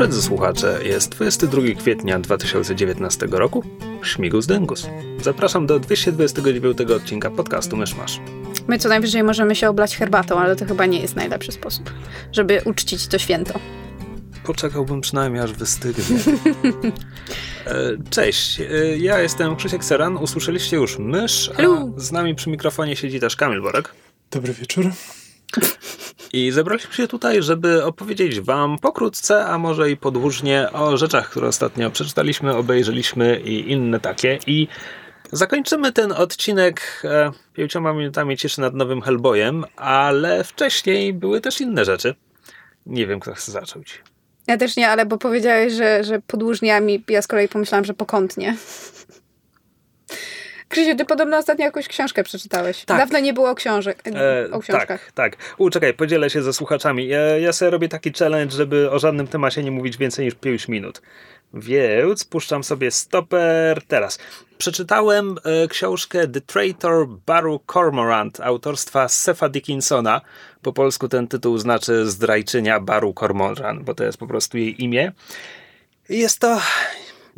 Drodzy słuchacze, jest 22 kwietnia 2019 roku. Śmigus Dęgus. Zapraszam do 229 odcinka podcastu Myszmasz. My co najwyżej możemy się oblać herbatą, ale to chyba nie jest najlepszy sposób, żeby uczcić to święto. Poczekałbym przynajmniej aż wystygnie. E, cześć, e, ja jestem Krzysiek Seran. Usłyszeliście już mysz, a z nami przy mikrofonie siedzi też Kamil Borek. Dobry wieczór. I zebraliśmy się tutaj, żeby opowiedzieć Wam pokrótce, a może i podłużnie o rzeczach, które ostatnio przeczytaliśmy, obejrzeliśmy i inne takie. I zakończymy ten odcinek e, pięcioma minutami cieszy nad nowym Hellboyem, ale wcześniej były też inne rzeczy. Nie wiem, kto chce zacząć. Ja też nie, ale bo powiedziałeś, że, że podłużniami, ja z kolei pomyślałam, że pokątnie. Krzysiu, ty podobno ostatnio jakąś książkę przeczytałeś. Tak. Dawno nie było książek, e, o książkach. Tak, tak. U, czekaj, podzielę się ze słuchaczami. Ja, ja sobie robię taki challenge, żeby o żadnym temacie nie mówić więcej niż 5 minut. Więc puszczam sobie stoper teraz. Przeczytałem e, książkę The Traitor Baru Cormorant autorstwa Sefa Dickinsona. Po polsku ten tytuł znaczy Zdrajczynia Baru Cormorant, bo to jest po prostu jej imię. Jest to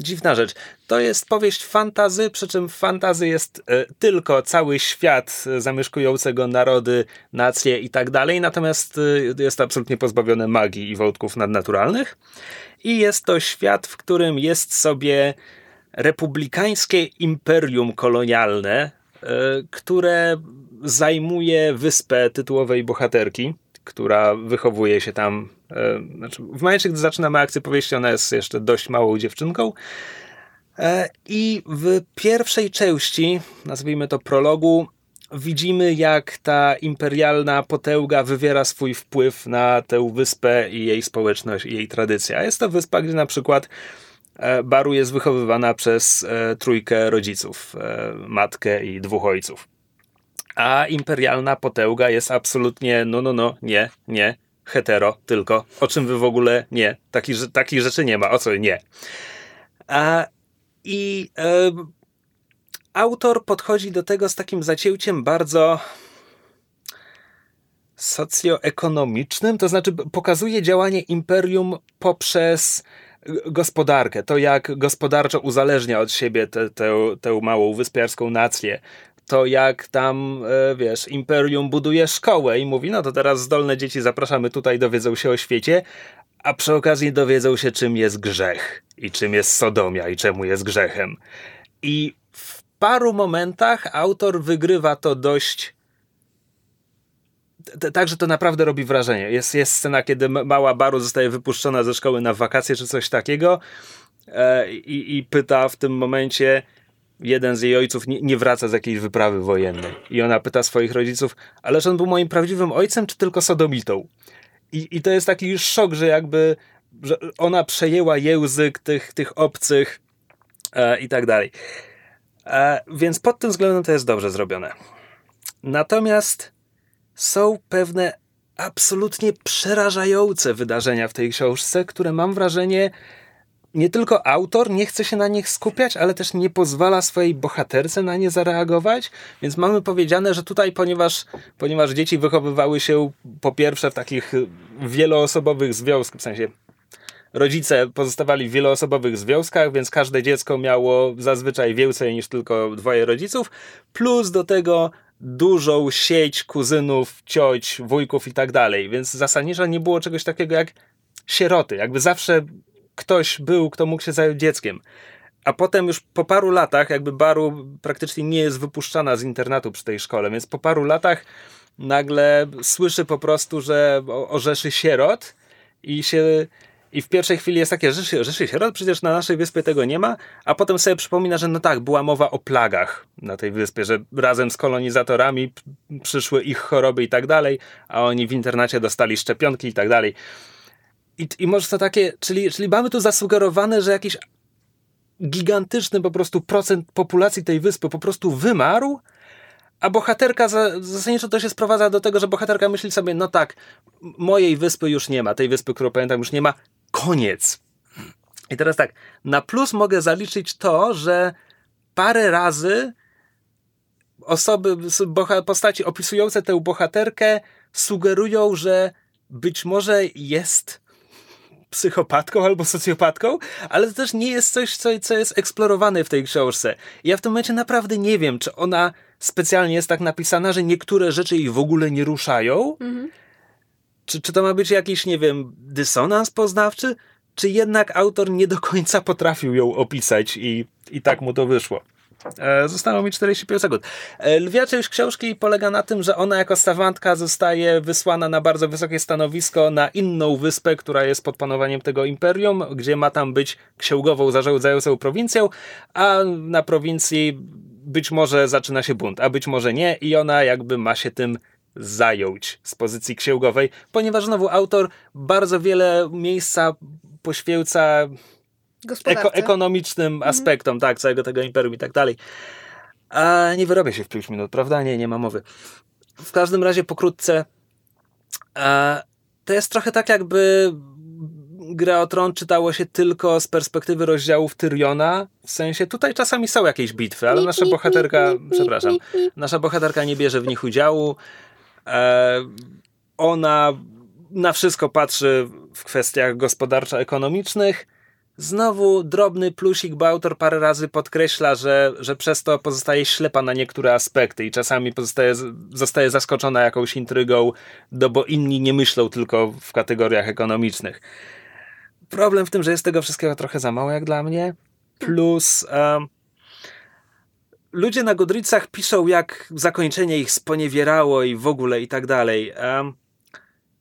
dziwna rzecz. To jest powieść fantazy, przy czym fantazy jest e, tylko cały świat zamieszkującego narody, nacje i tak dalej, natomiast e, jest absolutnie pozbawione magii i wątków nadnaturalnych. I jest to świat, w którym jest sobie republikańskie imperium kolonialne, e, które zajmuje wyspę tytułowej bohaterki, która wychowuje się tam. E, znaczy w momencie, gdy zaczynamy akcję powieści, ona jest jeszcze dość małą dziewczynką. E, I w pierwszej części, nazwijmy to prologu, widzimy, jak ta imperialna potęga wywiera swój wpływ na tę wyspę i jej społeczność i jej tradycję. A jest to wyspa, gdzie na przykład e, Baru jest wychowywana przez trójkę rodziców, matkę i dwóch ojców a imperialna potęga jest absolutnie no, no, no, nie, nie, hetero tylko. O czym wy w ogóle nie. Takich, takich rzeczy nie ma. O co nie. A, I e, autor podchodzi do tego z takim zacięciem bardzo socjoekonomicznym, to znaczy pokazuje działanie imperium poprzez gospodarkę, to jak gospodarczo uzależnia od siebie tę małą wyspiarską nację, to jak tam, e, wiesz, Imperium buduje szkołę i mówi, no to teraz zdolne dzieci zapraszamy tutaj, dowiedzą się o świecie, a przy okazji dowiedzą się, czym jest grzech i czym jest sodomia i czemu jest grzechem. I w paru momentach autor wygrywa to dość Także to naprawdę robi wrażenie. Jest, jest scena, kiedy mała Baru zostaje wypuszczona ze szkoły na wakacje czy coś takiego e, i, i pyta w tym momencie, jeden z jej ojców nie, nie, wraca z jakiejś wyprawy wojennej. I ona pyta swoich rodziców, ależ on był moim prawdziwym ojcem, czy tylko sodomitą? I, i to jest taki już szok, że jakby że ona przejęła język tych, tych obcych e, i tak dalej. E, więc pod tym względem to jest dobrze zrobione. Natomiast są pewne absolutnie przerażające wydarzenia w tej książce, które mam wrażenie nie tylko autor nie chce się na nich skupiać, ale też nie pozwala swojej bohaterce na nie zareagować. Więc mamy powiedziane, że tutaj, ponieważ, ponieważ dzieci wychowywały się po pierwsze w takich wieloosobowych związkach, w sensie rodzice pozostawali w wieloosobowych związkach, więc każde dziecko miało zazwyczaj więcej niż tylko dwoje rodziców, plus do tego dużą sieć kuzynów, cioć, wujków i tak dalej. Więc zasadniczo nie było czegoś takiego jak sieroty. Jakby zawsze ktoś był, kto mógł się zająć dzieckiem. A potem już po paru latach, jakby Baru praktycznie nie jest wypuszczana z internatu przy tej szkole, więc po paru latach nagle słyszy po prostu, że orzeszy sierot i się i w pierwszej chwili jest takie, rzeszy, rzeszy sierot, przecież na naszej wyspie tego nie ma, a potem sobie przypomina, że no tak, była mowa o plagach na tej wyspie, że razem z kolonizatorami przyszły ich choroby i tak dalej, a oni w internacie dostali szczepionki i tak dalej. I, i może to takie, czyli, czyli mamy tu zasugerowane, że jakiś gigantyczny po prostu procent populacji tej wyspy po prostu wymarł, a bohaterka zasadniczo to się sprowadza do tego, że bohaterka myśli sobie, no tak, mojej wyspy już nie ma, tej wyspy, którą pamiętam już nie ma, koniec. I teraz tak, na plus mogę zaliczyć to, że parę razy osoby, postaci opisujące tę bohaterkę sugerują, że być może jest psychopatką albo socjopatką, ale to też nie jest coś, co, co jest eksplorowane w tej książce. Ja w tym momencie naprawdę nie wiem, czy ona specjalnie jest tak napisana, że niektóre rzeczy jej w ogóle nie ruszają. Mhm. Czy, czy to ma być jakiś, nie wiem, dysonans poznawczy, czy jednak autor nie do końca potrafił ją opisać i, i tak mu to wyszło. E, zostało mi 45 sekund. E, lwia część książki polega na tym, że ona jako stawantka zostaje wysłana na bardzo wysokie stanowisko na inną wyspę, która jest pod panowaniem tego imperium, gdzie ma tam być księgową zarządzającą prowincją, a na prowincji być może zaczyna się bunt, a być może nie i ona jakby ma się tym zająć z pozycji księgowej, ponieważ znowu autor bardzo wiele miejsca poświęca eko ekonomicznym mhm. aspektom, tak, całego tego imperium i tak dalej. A nie wyrobię się w 5 minut, prawda? Nie, nie ma mowy. W każdym razie pokrótce a, to jest trochę tak jakby Gra o Tron czytało się tylko z perspektywy rozdziałów Tyriona. W sensie tutaj czasami są jakieś bitwy, ale nasza bohaterka, przepraszam, nasza bohaterka nie bierze w nich udziału. E, ona na wszystko patrzy w kwestiach gospodarczo-ekonomicznych. Znowu drobny plusik, bo autor parę razy podkreśla, że, że przez to pozostaje ślepa na niektóre aspekty i czasami pozostaje, zostaje zaskoczona jakąś intrygą, no bo inni nie myślą tylko w kategoriach ekonomicznych. Problem w tym, że jest tego wszystkiego trochę za mało jak dla mnie. Plus um, ludzie na Godricach piszą, jak zakończenie ich sponiewierało i w ogóle i tak dalej. Um,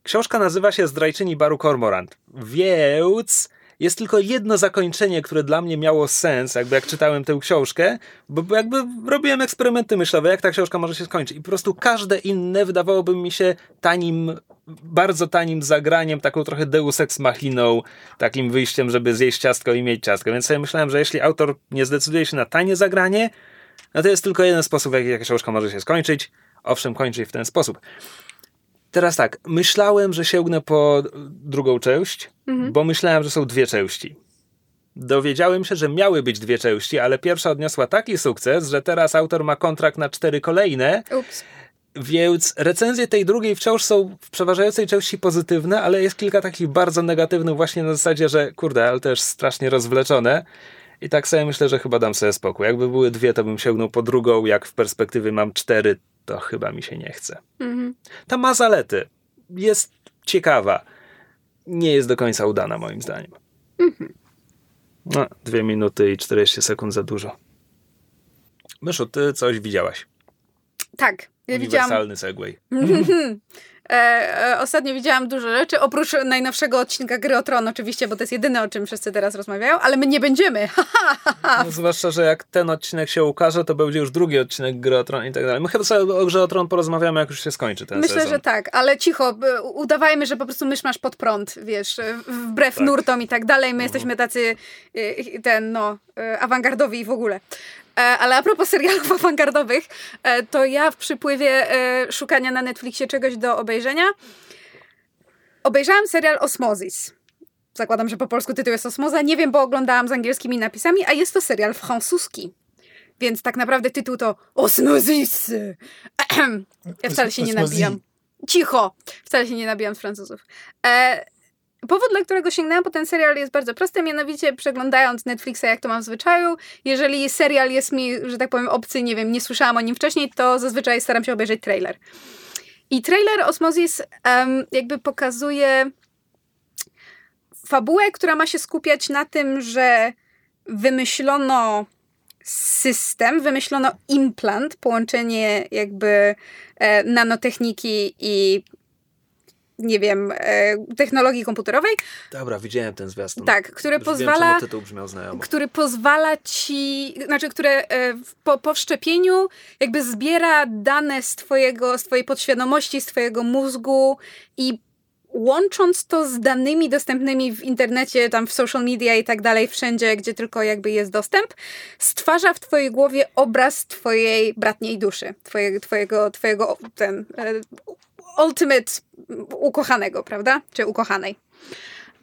książka nazywa się Zdrajczyni Baru Cormorant, więc jest tylko jedno zakończenie, które dla mnie miało sens, jakby jak czytałem tę książkę, bo jakby robiłem eksperymenty myślowe, jak ta książka może się skończyć. I po prostu każde inne wydawałoby mi się tanim, bardzo tanim zagraniem, taką trochę deus ex machiną, takim wyjściem, żeby zjeść ciastko i mieć ciastko. Więc sobie myślałem, że jeśli autor nie zdecyduje się na tanie zagranie, no to jest tylko jeden sposób, w jaki książka może się skończyć. Owszem, kończy w ten sposób. Teraz tak, myślałem, że sięgnę po drugą część, mhm. bo myślałem, że są dwie części. Dowiedziałem się, że miały być dwie części, ale pierwsza odniosła taki sukces, że teraz autor ma kontrakt na cztery kolejne. Ups. Więc recenzje tej drugiej wciąż są w przeważającej części pozytywne, ale jest kilka takich bardzo negatywnych właśnie na zasadzie, że kurde, ale też strasznie rozwleczone. I tak sobie myślę, że chyba dam sobie spokój. Jakby były dwie, to bym sięgnął po drugą. Jak w perspektywie mam cztery, to chyba mi się nie chce. Mhm. Ta ma zalety. Jest ciekawa. Nie jest do końca udana, moim zdaniem. Mhm. No, dwie minuty i 40 sekund za dużo. Myszu, ty coś widziałaś. Tak. Ja Uniwersalny widziałam... segway. E, e, ostatnio widziałam dużo rzeczy, oprócz najnowszego odcinka Gry o Tron oczywiście, bo to jest jedyne, o czym wszyscy teraz rozmawiają, ale my nie będziemy. no, zwłaszcza, że jak ten odcinek się ukaże, to będzie już drugi odcinek Gry o Tron i tak dalej. My chyba sobie o Grze o Tron porozmawiamy, jak już się skończy ten Myślę, sezon. że tak, ale cicho, udawajmy, że po prostu mysz masz pod prąd, wiesz, wbrew tak. nurtom i tak dalej. My uh jesteśmy tacy y, ten, no, y, awangardowi w ogóle. E, ale a propos serialów awangardowych, e, to ja w przypływie e, szukania na Netflixie czegoś do obejrzenia obejrzałam serial Osmosis. Zakładam, że po polsku tytuł jest Osmoza. Nie wiem, bo oglądałam z angielskimi napisami, a jest to serial francuski. Więc tak naprawdę tytuł to Osmosis. Ja wcale się nie nabijam. Cicho! Wcale się nie nabijam z Francuzów. Powód, dla którego sięgnęłam po ten serial jest bardzo prosty, mianowicie przeglądając Netflixa, jak to mam w zwyczaju, jeżeli serial jest mi, że tak powiem, obcy, nie wiem, nie słyszałam o nim wcześniej, to zazwyczaj staram się obejrzeć trailer. I trailer Osmosis um, jakby pokazuje fabułę, która ma się skupiać na tym, że wymyślono system, wymyślono implant, połączenie jakby e, nanotechniki i nie wiem, e, technologii komputerowej. Dobra, widziałem ten zwiastun. Tak, który Już pozwala... Wiem, tytuł brzmiał znajomo. Który pozwala ci, znaczy, które e, po, po wszczepieniu jakby zbiera dane z twojego, z twojej podświadomości, z twojego mózgu i łącząc to z danymi dostępnymi w internecie, tam w social media i tak dalej, wszędzie, gdzie tylko jakby jest dostęp, stwarza w twojej głowie obraz twojej bratniej duszy, twojego, twojego, twojego ten e, ultimate ukochanego, prawda? Czy ukochanej.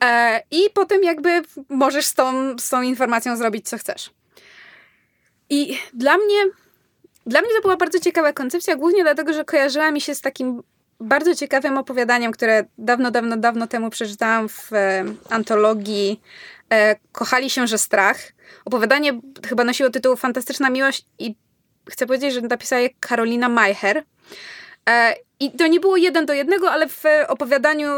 E, I potem jakby możesz z tą, z tą informacją zrobić, co chcesz. I dla mnie, dla mnie to była bardzo ciekawa koncepcja, głównie dlatego, że kojarzyła mi się z takim bardzo ciekawym opowiadaniem, które dawno, dawno, dawno temu przeczytałam w e, antologii e, Kochali się, że strach. Opowiadanie chyba nosiło tytuł Fantastyczna miłość i chcę powiedzieć, że napisała je Karolina Majcher. E, I to nie było jeden do jednego, ale w opowiadaniu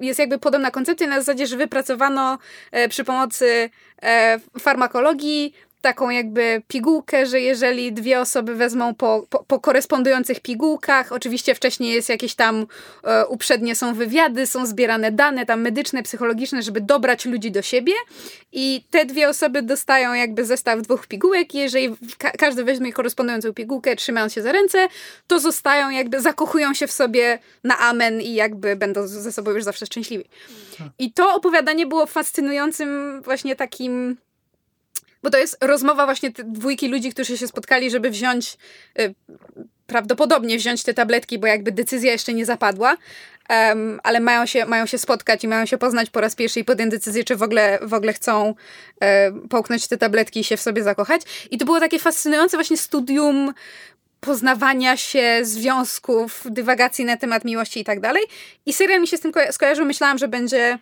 jest jakby podobna koncepcja. Na zasadzie, że wypracowano e, przy pomocy e, farmakologii taką jakby pigułkę, że jeżeli dwie osoby wezmą po, po, po korespondujących pigułkach, oczywiście wcześniej jest jakieś tam e, uprzednie są wywiady, są zbierane dane tam medyczne, psychologiczne, żeby dobrać ludzi do siebie i te dwie osoby dostają jakby zestaw dwóch pigułek i jeżeli ka każdy weźmie korespondującą pigułkę, trzymając się za ręce, to zostają jakby, zakochują się w sobie na amen i jakby będą ze sobą już zawsze szczęśliwi. I to opowiadanie było fascynującym właśnie takim bo to jest rozmowa właśnie dwójki ludzi, którzy się spotkali, żeby wziąć, y, prawdopodobnie wziąć te tabletki, bo jakby decyzja jeszcze nie zapadła, um, ale mają się, mają się spotkać i mają się poznać po raz pierwszy i podjąć decyzję, czy w ogóle, w ogóle chcą e, połknąć te tabletki i się w sobie zakochać. I to było takie fascynujące właśnie studium poznawania się, związków, dywagacji na temat miłości i tak dalej. I serial mi się z tym ko skojarzył. Myślałam, że będzie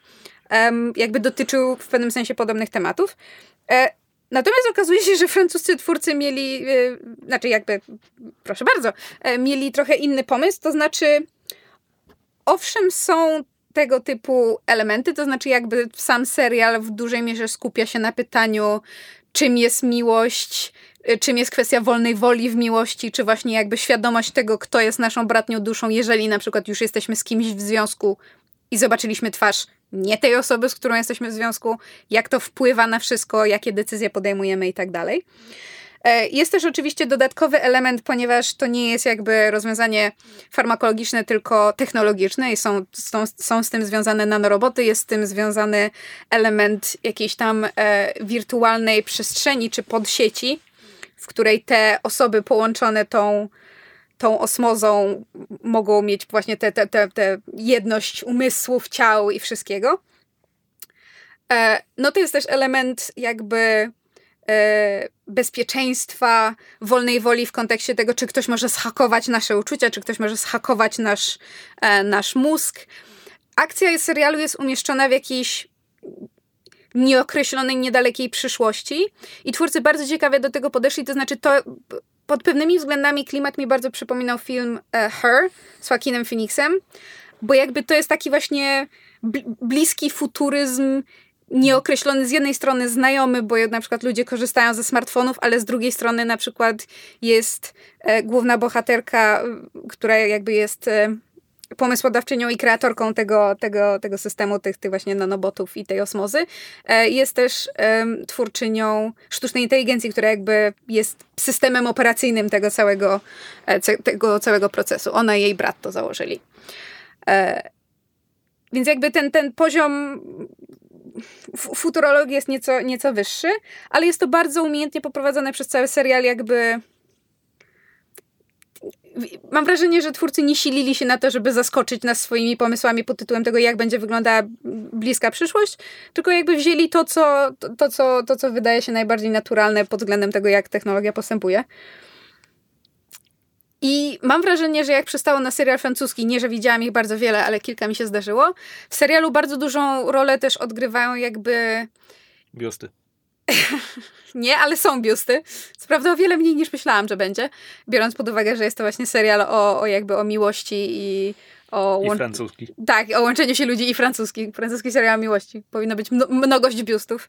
um, jakby dotyczył w pewnym sensie podobnych tematów. E, Natomiast okazuje się, że francuscy twórcy mieli, yy, znaczy jakby, proszę bardzo, yy, mieli trochę inny pomysł, to znaczy, owszem, są tego typu elementy, to znaczy jakby sam serial w dużej mierze skupia się na pytaniu, czym jest miłość, y, czym jest kwestia wolnej woli w miłości, czy właśnie jakby świadomość tego, kto jest naszą bratnią duszą, jeżeli na przykład już jesteśmy z kimś w związku i zobaczyliśmy twarz nie tej osoby, z którą jesteśmy w związku, jak to wpływa na wszystko, jakie decyzje podejmujemy i tak dalej. E, jest też oczywiście dodatkowy element, ponieważ to nie jest jakby rozwiązanie farmakologiczne, tylko technologiczne i są, są, są z tym związane nanoroboty, jest z tym związany element jakiejś tam e, wirtualnej przestrzeni czy podsieci, w której te osoby połączone tą tą osmozą mogą mieć właśnie tę te, te, te jedność umysłów, ciał i wszystkiego. E, no to jest też element jakby e, bezpieczeństwa, wolnej woli w kontekście tego, czy ktoś może zhakować nasze uczucia, czy ktoś może zhakować nasz, e, nasz mózg. Akcja serialu jest umieszczona w jakiejś nieokreślonej, niedalekiej przyszłości i twórcy bardzo ciekawie do tego podeszli, to znaczy to pod pewnymi względami klimat mi bardzo przypominał film e, Her z Joaquinem Phoenixem, bo jakby to jest taki właśnie bliski futuryzm, nieokreślony z jednej strony znajomy, bo na przykład ludzie korzystają ze smartfonów, ale z drugiej strony na przykład jest e, główna bohaterka, która jakby jest e, pomysłodawczynią i kreatorką tego, tego, tego systemu, tych, tych właśnie nanobotów i tej osmozy. E, jest też um, twórczynią sztucznej inteligencji, która jakby jest systemem operacyjnym tego całego, e, tego całego procesu. Ona i jej brat to założyli. E, więc jakby ten, ten poziom futurologii jest nieco, nieco wyższy, ale jest to bardzo umiejętnie poprowadzone przez cały serial, jakby mam wrażenie, że twórcy nie silili się na to, żeby zaskoczyć nas swoimi pomysłami pod tytułem tego, jak będzie wyglądała bliska przyszłość, tylko jakby wzięli to, co, to, co, to, co wydaje się najbardziej naturalne pod względem tego, jak technologia postępuje. I mam wrażenie, że jak przystało na serial francuski, nie, że widziałam ich bardzo wiele, ale kilka mi się zdarzyło, w serialu bardzo dużą rolę też odgrywają jakby... Biusty. Nie, ale są biusty. Co prawda o wiele mniej niż myślałam, że będzie, biorąc pod uwagę, że jest to właśnie serial o, o jakby o miłości i o... I francuski. Tak, o łączeniu się ludzi i francuski. Francuski serial o miłości. Powinno być mno mnogość biustów.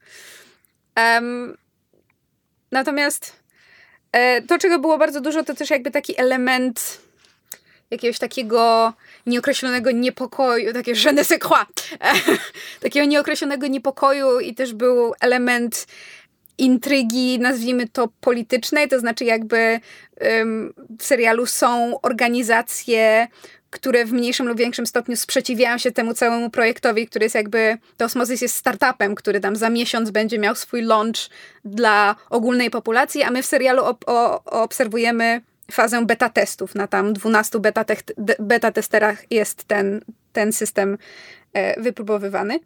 Um, natomiast e, to, czego było bardzo dużo, to też jakby taki element jakiegoś takiego nieokreślonego niepokoju, takie je ne sais quoi, takiego nieokreślonego niepokoju i też był element intrygi, nazwijmy to politycznej, to znaczy jakby w serialu są organizacje, które w mniejszym lub większym stopniu sprzeciwiają się temu całemu projektowi, który jest jakby, to Osmosis jest startupem, który tam za miesiąc będzie miał swój launch dla ogólnej populacji, a my w serialu ob o, obserwujemy fazę beta testów. Na tam 12 beta, beta testerach jest ten, ten system e, wypróbowywany.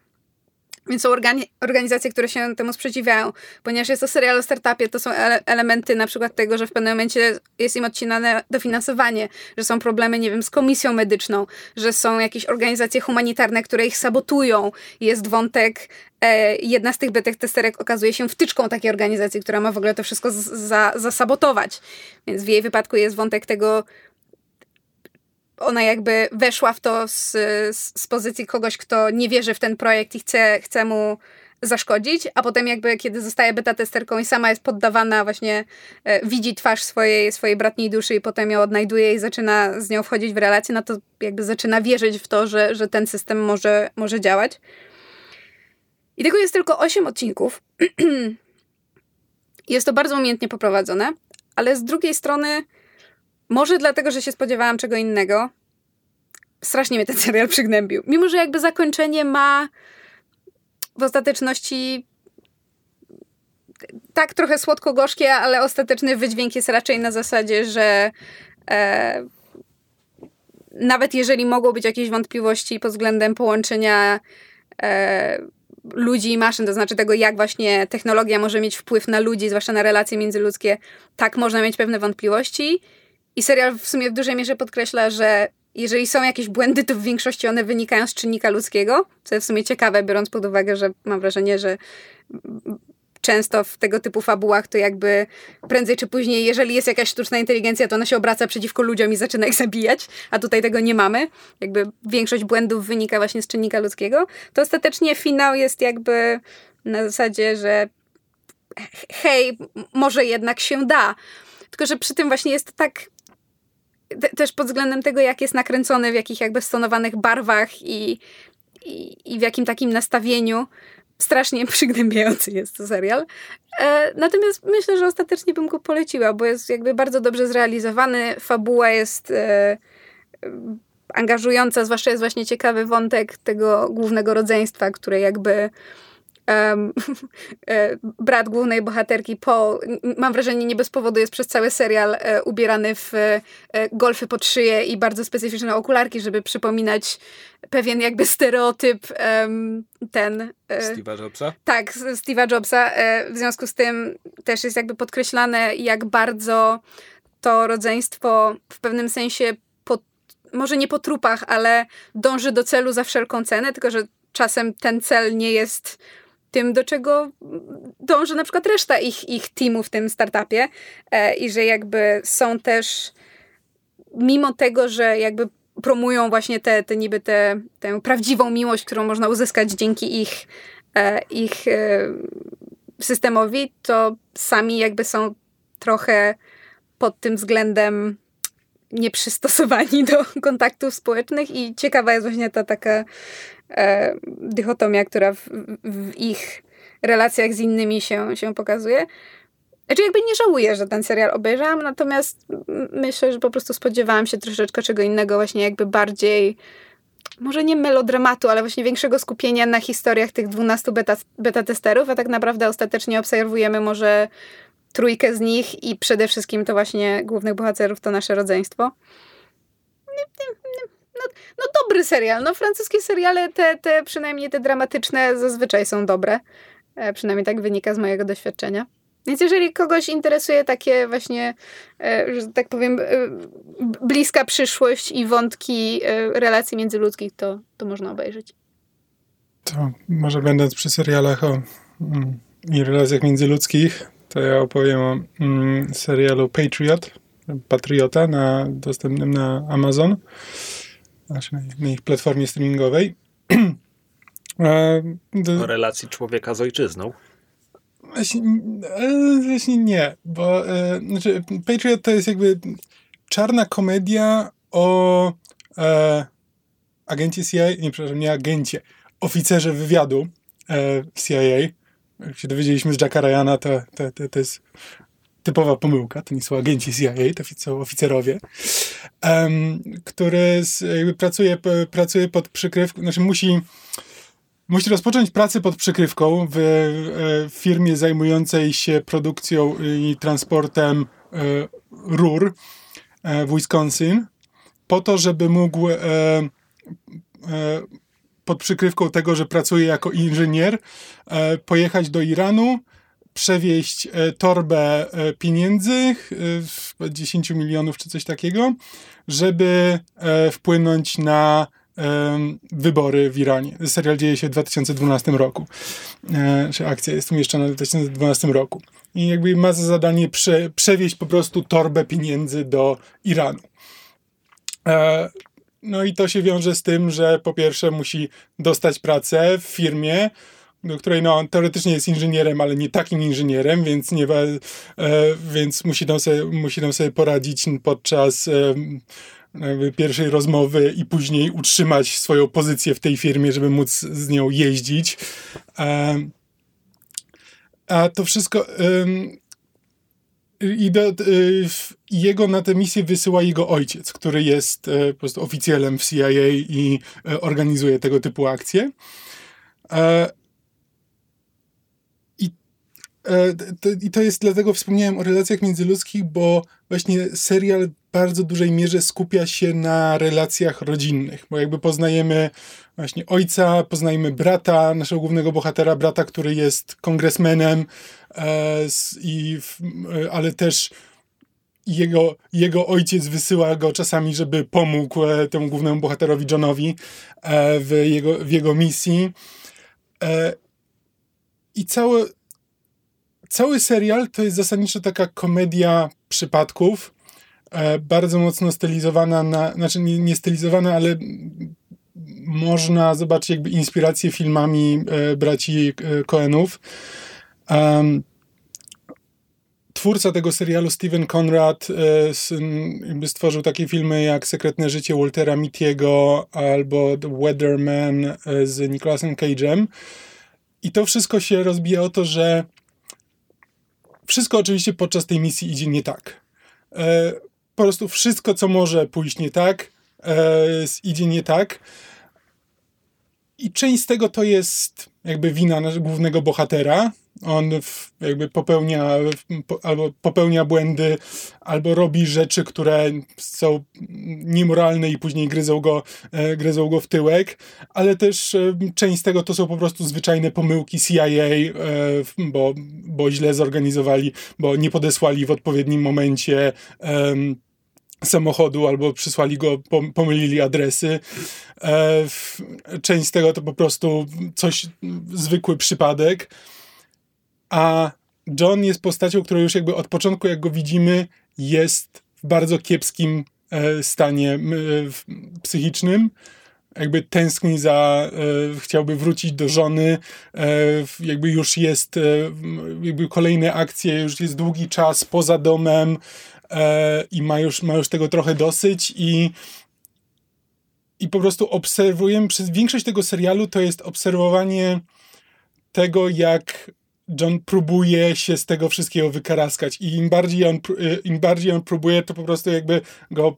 Więc są organi organizacje, które się temu sprzeciwiają, ponieważ jest to serial o startupie, to są ele elementy na przykład tego, że w pewnym momencie jest im odcinane dofinansowanie, że są problemy, nie wiem, z komisją medyczną, że są jakieś organizacje humanitarne, które ich sabotują. Jest wątek, e, jedna z tych betek testerek okazuje się wtyczką takiej organizacji, która ma w ogóle to wszystko za zasabotować. Więc w jej wypadku jest wątek tego, ona jakby weszła w to z, z, pozycji kogoś, kto nie wierzy w ten projekt i chce, chce mu zaszkodzić, a potem jakby kiedy zostaje beta testerką i sama jest poddawana właśnie, e, widzi twarz swojej, swojej bratniej duszy i potem ją odnajduje i zaczyna z nią wchodzić w relacje, no to jakby zaczyna wierzyć w to, że, że ten system może, może działać. I tego jest tylko 8 odcinków. jest to bardzo umiejętnie poprowadzone, ale z drugiej strony może dlatego, że się spodziewałam czego innego. Strasznie mnie ten serial przygnębił. Mimo, że jakby zakończenie ma w ostateczności tak trochę słodko-gorzkie, ale ostateczny wydźwięk jest raczej na zasadzie, że e, nawet jeżeli mogą być jakieś wątpliwości pod względem połączenia e, ludzi i maszyn, to znaczy tego, jak właśnie technologia może mieć wpływ na ludzi, zwłaszcza na relacje międzyludzkie, tak można mieć pewne wątpliwości. I serial w sumie w dużej mierze podkreśla, że jeżeli są jakieś błędy, to w większości one wynikają z czynnika ludzkiego, co jest w sumie ciekawe, biorąc pod uwagę, że mam wrażenie, że często w tego typu fabułach to jakby prędzej czy później, jeżeli jest jakaś sztuczna inteligencja, to ona się obraca przeciwko ludziom i zaczyna ich zabijać, a tutaj tego nie mamy. Jakby większość błędów wynika właśnie z czynnika ludzkiego. To ostatecznie finał jest jakby na zasadzie, że hej, może jednak się da. Tylko, że przy tym właśnie jest tak też pod względem tego, jak jest nakręcony, w jakich jakby stonowanych barwach i, i, i w jakim takim nastawieniu. Strasznie przygnębiający jest to serial. E, natomiast myślę, że ostatecznie bym go poleciła, bo jest jakby bardzo dobrze zrealizowany. Fabuła jest e, angażująca, zwłaszcza jest właśnie ciekawy wątek tego głównego rodzeństwa, które jakby um, brat głównej bohaterki Paul, mam wrażenie nie bez powodu jest przez cały serial e, ubierany w e, golfy pod szyję i bardzo specyficzne okularki, żeby przypominać pewien jakby stereotyp um, ten... Steve'a Jobsa? Tak, Steve'a Jobsa. w związku z tym też jest jakby podkreślane, jak bardzo to rodzeństwo w pewnym sensie po, może nie po trupach, ale dąży do celu za wszelką cenę, tylko że czasem ten cel nie jest tym, do czego dąży na przykład reszta ich, ich teamu w tym startupie e, i że jakby są też mimo tego, że jakby promują właśnie te, te niby te, tę prawdziwą miłość, którą można uzyskać dzięki ich, e, ich e, systemowi, to sami jakby są trochę pod tym względem nieprzystosowani do kontaktów społecznych i ciekawa jest właśnie ta taka e, dychotomia, która w, w, ich relacjach z innymi się, się pokazuje. Znaczy jakby nie żałuję, że ten serial obejrzałam, natomiast myślę, że po prostu spodziewałam się troszeczkę czego innego, właśnie jakby bardziej może nie melodramatu, ale właśnie większego skupienia na historiach tych 12 beta, beta testerów, a tak naprawdę ostatecznie obserwujemy może trójkę z nich i przede wszystkim to właśnie głównych bohaterów to nasze rodzeństwo. No, no dobry serial. No francuskie seriale, te, te przynajmniej te dramatyczne zazwyczaj są dobre. E, przynajmniej tak wynika z mojego doświadczenia. Więc jeżeli kogoś interesuje takie właśnie, e, że tak powiem, e, bliska przyszłość i wątki relacji międzyludzkich, to, to można obejrzeć. To może będąc przy serialach o mm, i relacjach międzyludzkich, to ja opowiem o mm, serialu Patriot, Patriota, na, dostępnym na Amazon, znaczy na ich platformie streamingowej. do... O relacji człowieka z ojczyzną. Właśnie, e, właśnie nie, bo e, znaczy Patriot to jest jakby czarna komedia o e, agencie CIA, nie przepraszam, nie agencie, oficerze wywiadu e, w CIA, jak się dowiedzieliśmy z Jacka Ryana, to, to, to, to jest typowa pomyłka, to nie są agenci CIA, to są oficerowie, um, który z, jakby pracuje, pracuje pod przykrywką, znaczy musi musi rozpocząć pracę pod przykrywką w e, firmie zajmującej się produkcją i transportem e, rur e, w Wisconsin, po to, żeby mógł pod przykrywką tego, że pracuje jako inżynier, pojechać do Iranu, przewieźć torbę pieniędzy, 10 milionów czy coś takiego, żeby wpłynąć na wybory w Iranie. Serial dzieje się w 2012 roku. E, czy akcja jest umieszczona w 2012 roku. I jakby ma za zadanie prze, przewieźć po prostu torbę pieniędzy do Iranu. E, no i to się wiąże z tym, że po pierwsze musi dostać pracę w firmie, do której no, teoretycznie jest inżynierem, ale nie takim inżynierem, więc, nie, e, więc musi, tam sobie, musi tam sobie poradzić podczas e, pierwszej rozmowy i później utrzymać swoją pozycję w tej firmie, żeby móc z nią jeździć. A to wszystko. I do, y, jego na tę misję wysyła jego ojciec, który jest e, po prostu oficjelem w CIA i e, organizuje tego typu akcje. E, I to jest dlatego wspomniałem o relacjach międzyludzkich, bo właśnie serial w bardzo dużej mierze skupia się na relacjach rodzinnych, bo jakby poznajemy właśnie ojca, poznajemy brata, naszego głównego bohatera, brata, który jest kongresmenem, e, i, e, ale też jego, jego ojciec wysyła go czasami, żeby pomógł temu głównemu bohaterowi Johnowi w jego, w jego misji. I całe, cały serial to jest zasadniczo taka komedia przypadków, e, bardzo mocno stylizowana na, znaczy nie, nie stylizowana, ale można zobaczyć jakby inspirację filmami e, braci e, Coenów. Twórca tego serialu, Steven Conrad, stworzył takie filmy jak Sekretne życie Waltera Mittiego albo The Weatherman z Nicolasem Cage'em. I to wszystko się rozbija o to, że wszystko oczywiście podczas tej misji idzie nie tak. E, po prostu wszystko, co może pójść nie tak, e, idzie nie tak. I część z tego to jest jakby wina głównego bohatera, on jakby popełnia albo popełnia błędy, albo robi rzeczy, które są niemoralne i później gryzą go, e, gryzą go w tyłek, ale też e, część z tego to są po prostu zwyczajne pomyłki CIA, e, bo, bo źle zorganizowali, bo nie podesłali w odpowiednim momencie samochodu albo przysłali go, pomylili adresy. Część z tego to po prostu coś, zwykły przypadek. A John jest postacią, która już jakby od początku, jak go widzimy, jest w bardzo kiepskim e, stanie psychicznym. Jakby tęskni za, e, chciałby wrócić do żony, e, jakby już jest, jakby kolejne akcje, już jest długi czas poza domem i ma już, ma już tego trochę dosyć i i po prostu obserwujemy, przez większość tego serialu to jest obserwowanie tego, jak John próbuje się z tego wszystkiego wykaraskać i im bardziej on, y, im bardziej on próbuje, to po prostu jakby go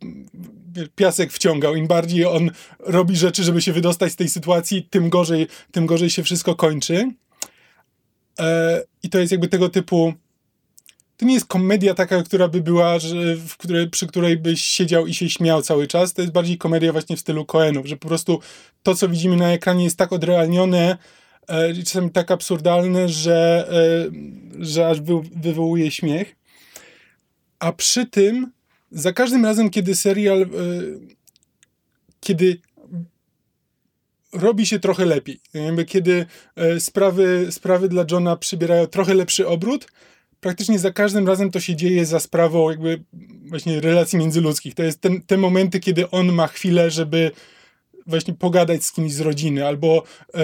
piasek wciągał. Im bardziej on robi rzeczy, żeby się wydostać z tej sytuacji, tym gorzej, tym gorzej się wszystko kończy. E, I to jest jakby tego typu to nie jest komedia taka, która by była, że, w której, przy której byś siedział i się śmiał cały czas. To jest bardziej komedia właśnie w stylu Coenów, że po prostu to, co widzimy na ekranie jest tak odrealnione, e, czasami tak absurdalne, że, e, że aż wy, wywołuje śmiech. A przy tym, za każdym razem, kiedy serial, e, kiedy robi się trochę lepiej, kiedy sprawy, sprawy dla Johna przybierają trochę lepszy obrót, praktycznie za każdym razem to się dzieje za sprawą jakby właśnie relacji międzyludzkich. To jest ten, te momenty, kiedy on ma chwilę, żeby właśnie pogadać z kimś z rodziny, albo e,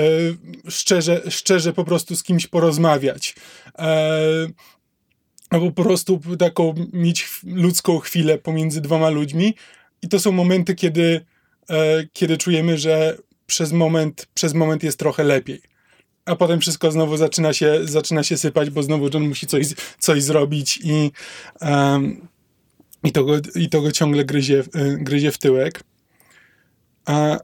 szczerze, szczerze po prostu z kimś porozmawiać. E, albo po prostu taką mieć ludzką chwilę pomiędzy dwoma ludźmi. I to są momenty, kiedy, e, kiedy czujemy, że przez moment, przez moment jest trochę lepiej. a potem wszystko znowu zaczyna się, zaczyna się sypać, bo znowu John musi coś, coś zrobić i, um, i, to go, i to go ciągle gryzie, gryzie w tyłek. A,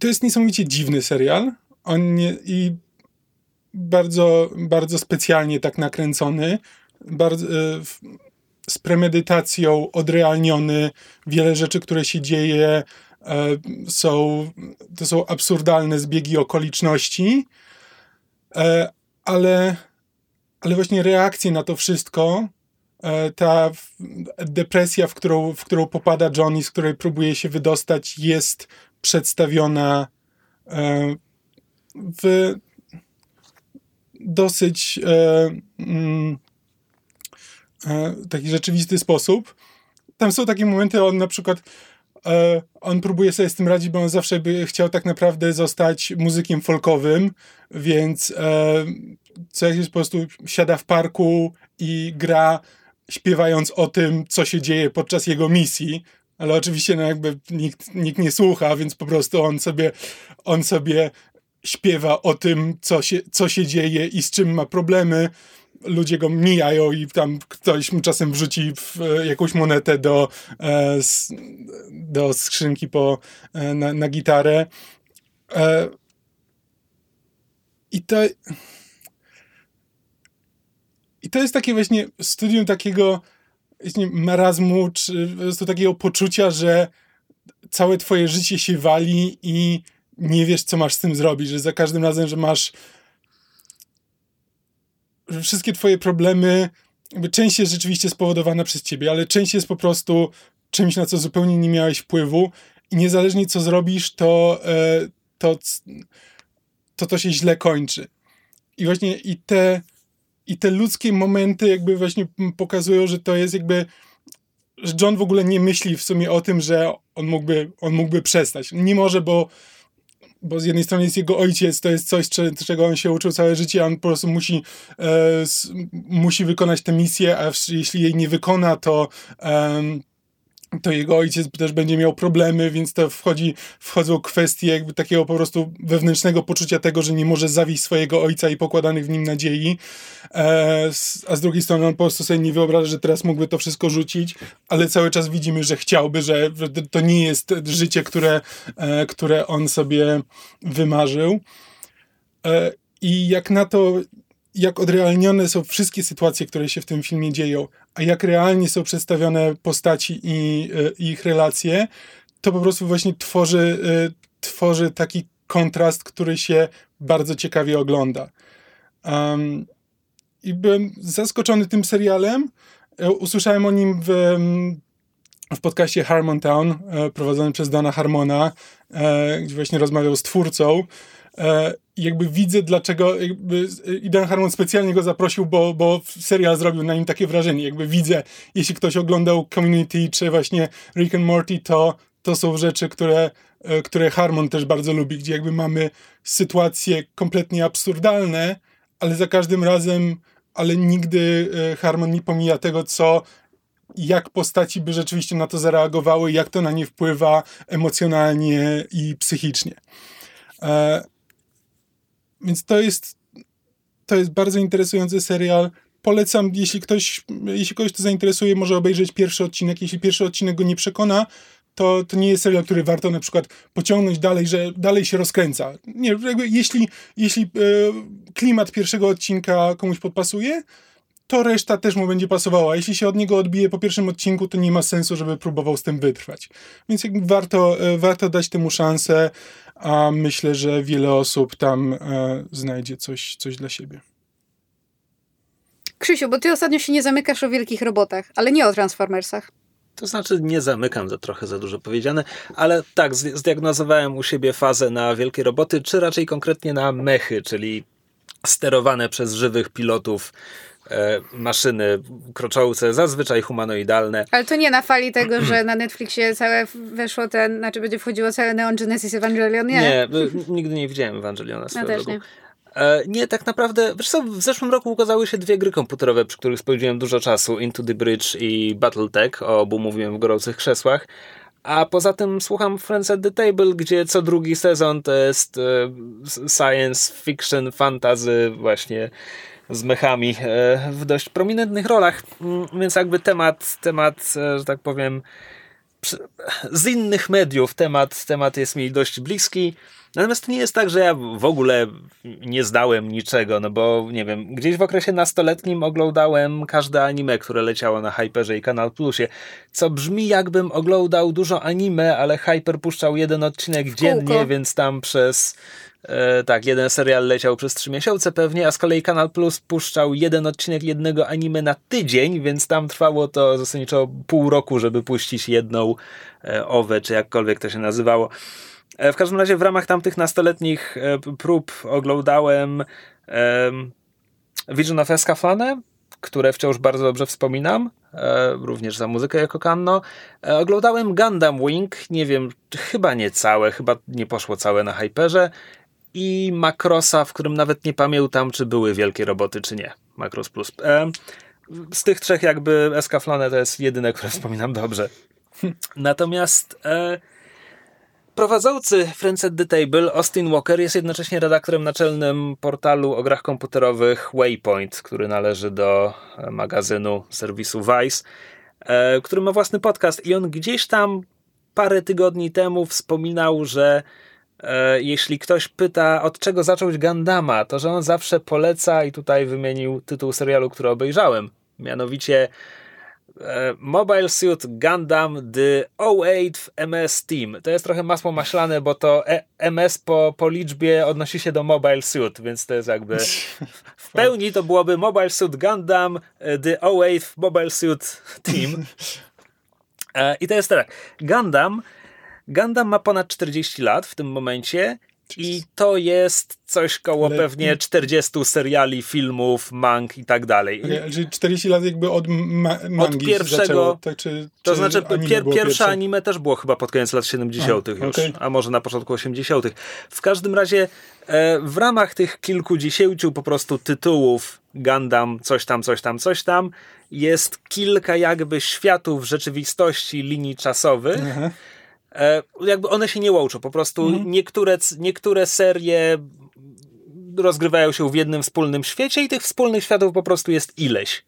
to jest niesamowicie dziwny serial. On nie, i bardzo, bardzo specjalnie tak nakręcony. Bardzo, e, z premedytacją odrealniony. Wiele rzeczy, które się dzieje, e, są, to są absurdalne zbiegi okoliczności, e, ale, ale właśnie reakcje na to wszystko, ta depresja, w którą, w którą popada John i z której próbuje się wydostać, jest przedstawiona w dosyć mm, E, taki rzeczywisty sposób. Tam są takie momenty, on na przykład e, on próbuje sobie z tym radzić, bo on zawsze by chciał tak naprawdę zostać muzykiem folkowym, więc e, co jakiś po prostu siada w parku i gra śpiewając o tym, co się dzieje podczas jego misji, ale oczywiście no jakby nikt, nikt nie słucha, więc po prostu on sobie, on sobie śpiewa o tym, co się, co się dzieje i z czym ma problemy ludzie go mijają i tam ktoś mu czasem wrzuci e, jakąś monetę do, e, do skrzynki po, e, na, na gitarę. I to. I to jest takie właśnie studium takiego marazmu, czy po prostu takiego poczucia, że całe twoje życie się wali i nie wiesz, co masz z tym zrobić, że za każdym razem, że masz że wszystkie twoje problemy, jakby część jest rzeczywiście spowodowana przez ciebie, ale część jest po prostu czymś, na co zupełnie nie miałeś wpływu i niezależnie co zrobisz, to e, to, to, to się źle kończy. I właśnie i te, i te ludzkie momenty jakby właśnie pokazują, że to jest jakby że John w ogóle nie myśli w sumie o tym, że on mógłby, on mógłby przestać. Nie może, bo bo z jednej strony jest jego ojciec, to jest coś, czego on się uczył całe życie, a on po prostu musi, e, musi wykonać tę misję, a jeśli jej nie wykona, to to jego ojciec też będzie miał problemy, więc to wchodzi, wchodzą kwestie jakby takiego po prostu wewnętrznego poczucia tego, że nie może zawieść swojego ojca i pokładanych w nim nadziei, e, a z drugiej strony on po prostu sobie nie wyobraża, że teraz mógłby to wszystko rzucić, ale cały czas widzimy, że chciałby, że, to nie jest życie, które, e, które on sobie wymarzył. E, I jak na to jak odrealnione są wszystkie sytuacje, które się w tym filmie dzieją, a jak realnie są przedstawione postaci i, e, i ich relacje, to po prostu właśnie tworzy, e, tworzy taki kontrast, który się bardzo ciekawie ogląda. Um, I byłem zaskoczony tym serialem. E, usłyszałem o nim w, w podcaście Harmontown, prowadzonym przez Dana Harmona, gdzie właśnie rozmawiał z twórcą jakby widzę, dlaczego jakby Dan Harmon specjalnie go zaprosił, bo, bo serial zrobił na nim takie wrażenie. Jakby widzę, jeśli ktoś oglądał Community czy właśnie Rick and Morty, to to są rzeczy, które, e, które Harmon też bardzo lubi, gdzie jakby mamy sytuacje kompletnie absurdalne, ale za każdym razem, ale nigdy e, Harmon nie pomija tego, co jak postaci by rzeczywiście na to zareagowały, jak to na nie wpływa emocjonalnie i psychicznie. Więc to jest, to jest bardzo interesujący serial. Polecam, jeśli ktoś, jeśli kogoś to zainteresuje, może obejrzeć pierwszy odcinek. Jeśli pierwszy odcinek go nie przekona, to, to nie jest serial, który warto na przykład pociągnąć dalej, że dalej się rozkręca. Nie, jeśli, jeśli e, klimat pierwszego odcinka komuś podpasuje, to reszta też mu będzie pasowała. Jeśli się od niego odbije po pierwszym odcinku, to nie ma sensu, żeby próbował z tym wytrwać. Więc jakby warto, e, warto dać temu szansę a myślę, że wiele osób tam e, znajdzie coś, coś dla siebie. Krzysiu, bo ty ostatnio się nie zamykasz o wielkich robotach, ale nie o Transformersach. To znaczy nie zamykam, to trochę za dużo powiedziane, ale tak, zdiagnozowałem u siebie fazę na wielkie roboty, czy raczej konkretnie na mechy, czyli sterowane przez żywych pilotów maszyny kroczące, zazwyczaj humanoidalne. Ale to nie na fali tego, że na Netflixie całe weszło ten, znaczy będzie wchodziło całe Neon Genesis Evangelion, nie? Nie, nigdy nie widziałem Ewangeliona swoją ja też nie. E, nie, tak naprawdę, wiesz co, w zeszłym roku ukazały się dwie gry komputerowe, przy których spędziłem dużo czasu, Into the Bridge i Battletech, o obu mówiłem w gorących krzesłach. A poza tym słucham Friends at the Table, gdzie co drugi sezon to jest e, science fiction, fantasy właśnie z mechami e, w dość prominentnych rolach, mm, więc jakby temat, temat, e, że tak powiem, z innych mediów temat, temat jest mi dość bliski. Natomiast to nie jest tak, że ja w ogóle nie zdałem niczego, no bo nie wiem, gdzieś w okresie nastoletnim oglądałem każde anime, które leciało na Hyperze i Kanal Plusie, co brzmi jakbym oglądał dużo anime, ale Hyper puszczał jeden odcinek dziennie, więc tam przez E, tak, jeden serial leciał przez trzy miesiące pewnie, a z kolei Kanal Plus puszczał jeden odcinek jednego anime na tydzień, więc tam trwało to zasadniczo pół roku, żeby puścić jedną e, owę, czy jakkolwiek to się nazywało. E, w każdym razie w ramach tamtych nastoletnich e, prób oglądałem Vision of Escaflane, które wciąż bardzo dobrze wspominam, e, również za muzykę jako kanno. E, oglądałem Gundam Wing, nie wiem, chyba nie całe, chyba nie poszło całe na Hyperze i Macrosa, w którym nawet nie pamiętam, czy były wielkie roboty, czy nie. Macros Plus. E, z tych trzech jakby Escaflone to jest jedyne, które wspominam dobrze. Natomiast e, prowadzący Friends at the Table, Austin Walker, jest jednocześnie redaktorem naczelnym portalu o grach komputerowych Waypoint, który należy do e, magazynu serwisu Vice, e, który ma własny podcast i on gdzieś tam parę tygodni temu wspominał, że jeśli ktoś pyta, od czego zacząć Gandama, to że on zawsze poleca i tutaj wymienił tytuł serialu, który obejrzałem. Mianowicie e, Mobile Suit Gundam The 08 MS Team. To jest trochę masło maślane, bo to e, MS po, po liczbie odnosi się do Mobile Suit, więc to jest jakby w pełni to byłoby Mobile Suit Gundam The 08 Mobile Suit Team. I to jest tak. Gundam Gundam ma ponad 40 lat w tym momencie i to jest coś koło Ale... pewnie 40 seriali, filmów, mang i tak dalej. Okay, czyli 40 lat jakby od ma mangi Od pierwszego, zaczęło, tak, czy, to znaczy pier, pierwsze anime też było chyba pod koniec lat 70 a, już, okay. a może na początku 80 W każdym razie e, w ramach tych kilkudziesięciu po prostu tytułów Gundam, coś tam, coś tam, coś tam, jest kilka jakby światów rzeczywistości linii czasowych, Aha jakby one się nie łączą. Po prostu mhm. niektóre, niektóre serie rozgrywają się w jednym wspólnym świecie i tych wspólnych światów po prostu jest ileś.